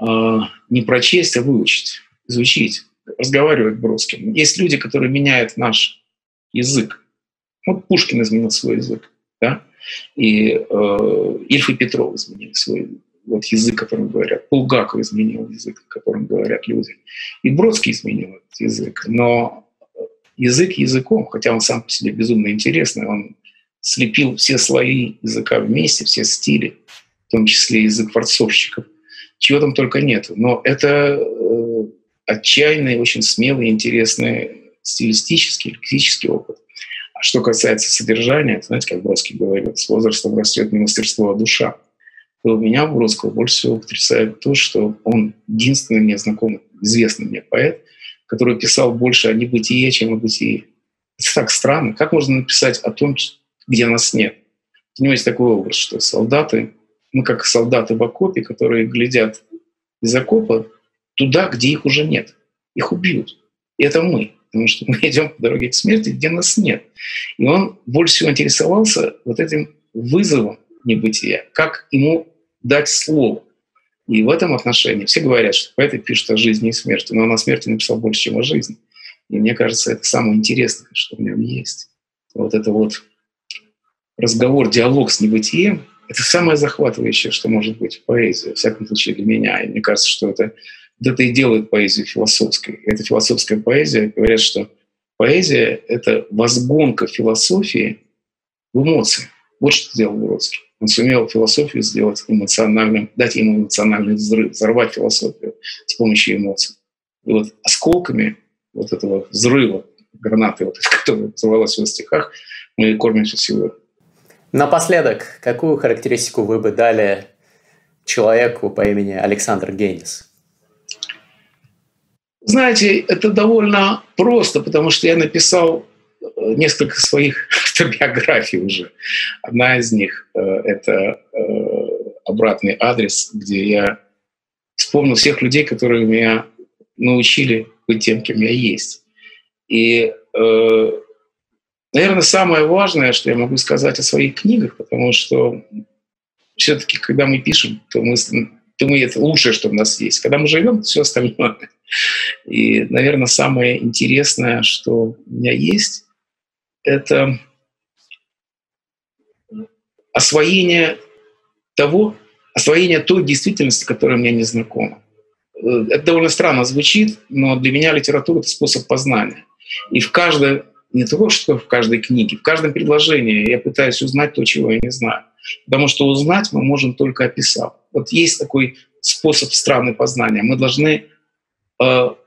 э, не прочесть, а выучить, изучить, разговаривать Бродским. Есть люди, которые меняют наш язык. Вот Пушкин изменил свой язык, да? И э, Ильф и Петров изменили свой вот язык, которым говорят. Булгаков изменил язык, которым говорят люди. И Бродский изменил этот язык. Но язык языком, хотя он сам по себе безумно интересный, он слепил все слои языка вместе, все стили, в том числе язык форцовщиков. Чего там только нет. Но это э, отчаянный, очень смелый, интересный стилистический, лексический опыт. А что касается содержания, знаете, как Бродский говорит, с возрастом растет не мастерство, а душа. И у меня Бродского больше всего потрясает то, что он единственный мне знакомый, известный мне поэт, который писал больше о небытие, чем о бытии. Это так странно. Как можно написать о том, где нас нет? У него есть такой образ, что солдаты, мы как солдаты в окопе, которые глядят из окопа туда, где их уже нет. Их убьют. И это мы. Потому что мы идем по дороге к смерти, где нас нет. И он больше всего интересовался вот этим вызовом небытия. Как ему дать слово. И в этом отношении все говорят, что поэты пишут о жизни и смерти, но он о смерти написал больше, чем о жизни. И мне кажется, это самое интересное, что в нем есть. Вот это вот разговор, диалог с небытием — это самое захватывающее, что может быть в поэзии, во всяком случае для меня. И мне кажется, что это, вот это и делает поэзию философской. И эта философская поэзия, говорят, что поэзия — это возгонка философии в эмоции. Вот что делал Бродский. Он сумел философию сделать эмоциональным, дать ему эмоциональный взрыв, взорвать философию с помощью эмоций. И вот осколками вот этого взрыва гранаты, вот, которая называлась в стихах, мы кормимся сегодня. Напоследок, какую характеристику вы бы дали человеку по имени Александр Генис? Знаете, это довольно просто, потому что я написал несколько своих автобиографий уже. Одна из них э, — это э, обратный адрес, где я вспомнил всех людей, которые меня научили быть тем, кем я есть. И, э, наверное, самое важное, что я могу сказать о своих книгах, потому что все-таки, когда мы пишем, то мы, то мы это лучшее, что у нас есть. Когда мы живем, все остальное. И, наверное, самое интересное, что у меня есть, это освоение того, освоение той действительности, которая мне не знакома. Э, это довольно странно звучит, но для меня литература — это способ познания. И в каждой, не только что в каждой книге, в каждом предложении я пытаюсь узнать то, чего я не знаю. Потому что узнать мы можем только описав. Вот есть такой способ странной познания. Мы должны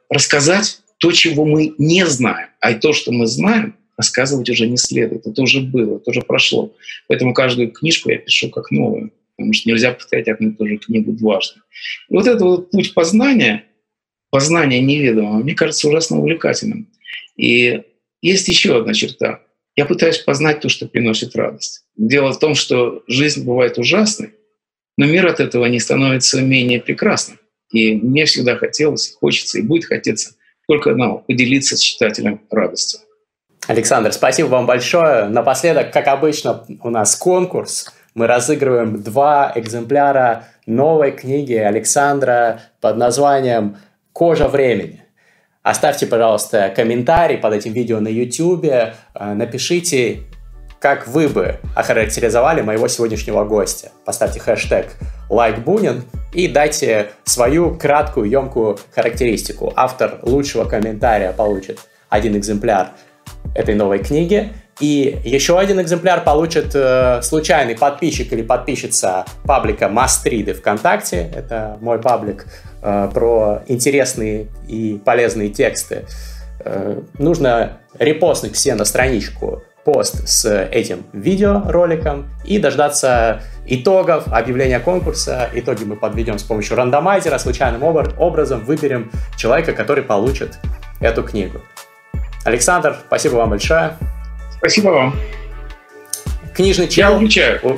рассказать то, чего мы не знаем. А то, что мы знаем, рассказывать уже не следует. Это уже было, это уже прошло. Поэтому каждую книжку я пишу как новую, потому что нельзя повторять одну и ту же книгу дважды. И вот этот вот путь познания, познания неведомого, мне кажется ужасно увлекательным. И есть еще одна черта. Я пытаюсь познать то, что приносит радость. Дело в том, что жизнь бывает ужасной, но мир от этого не становится менее прекрасным. И мне всегда хотелось, хочется и будет хотеться только ну, поделиться с читателем радостью. Александр, спасибо вам большое. Напоследок, как обычно, у нас конкурс. Мы разыгрываем два экземпляра новой книги Александра под названием «Кожа времени». Оставьте, пожалуйста, комментарий под этим видео на YouTube. Э, напишите, как вы бы охарактеризовали моего сегодняшнего гостя. Поставьте хэштег «Лайк и дайте свою краткую, емкую характеристику. Автор лучшего комментария получит один экземпляр этой новой книги. И еще один экземпляр получит э, случайный подписчик или подписчица паблика Мастриды ВКонтакте. Это мой паблик э, про интересные и полезные тексты. Э, нужно репостнуть все на страничку пост с этим видеороликом и дождаться итогов объявления конкурса. Итоги мы подведем с помощью рандомайзера, случайным образом выберем человека, который получит эту книгу. Александр, спасибо вам большое. Спасибо вам. Книжный чел. Я увлечаю.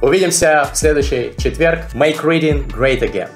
Увидимся в следующий четверг. Make reading great again.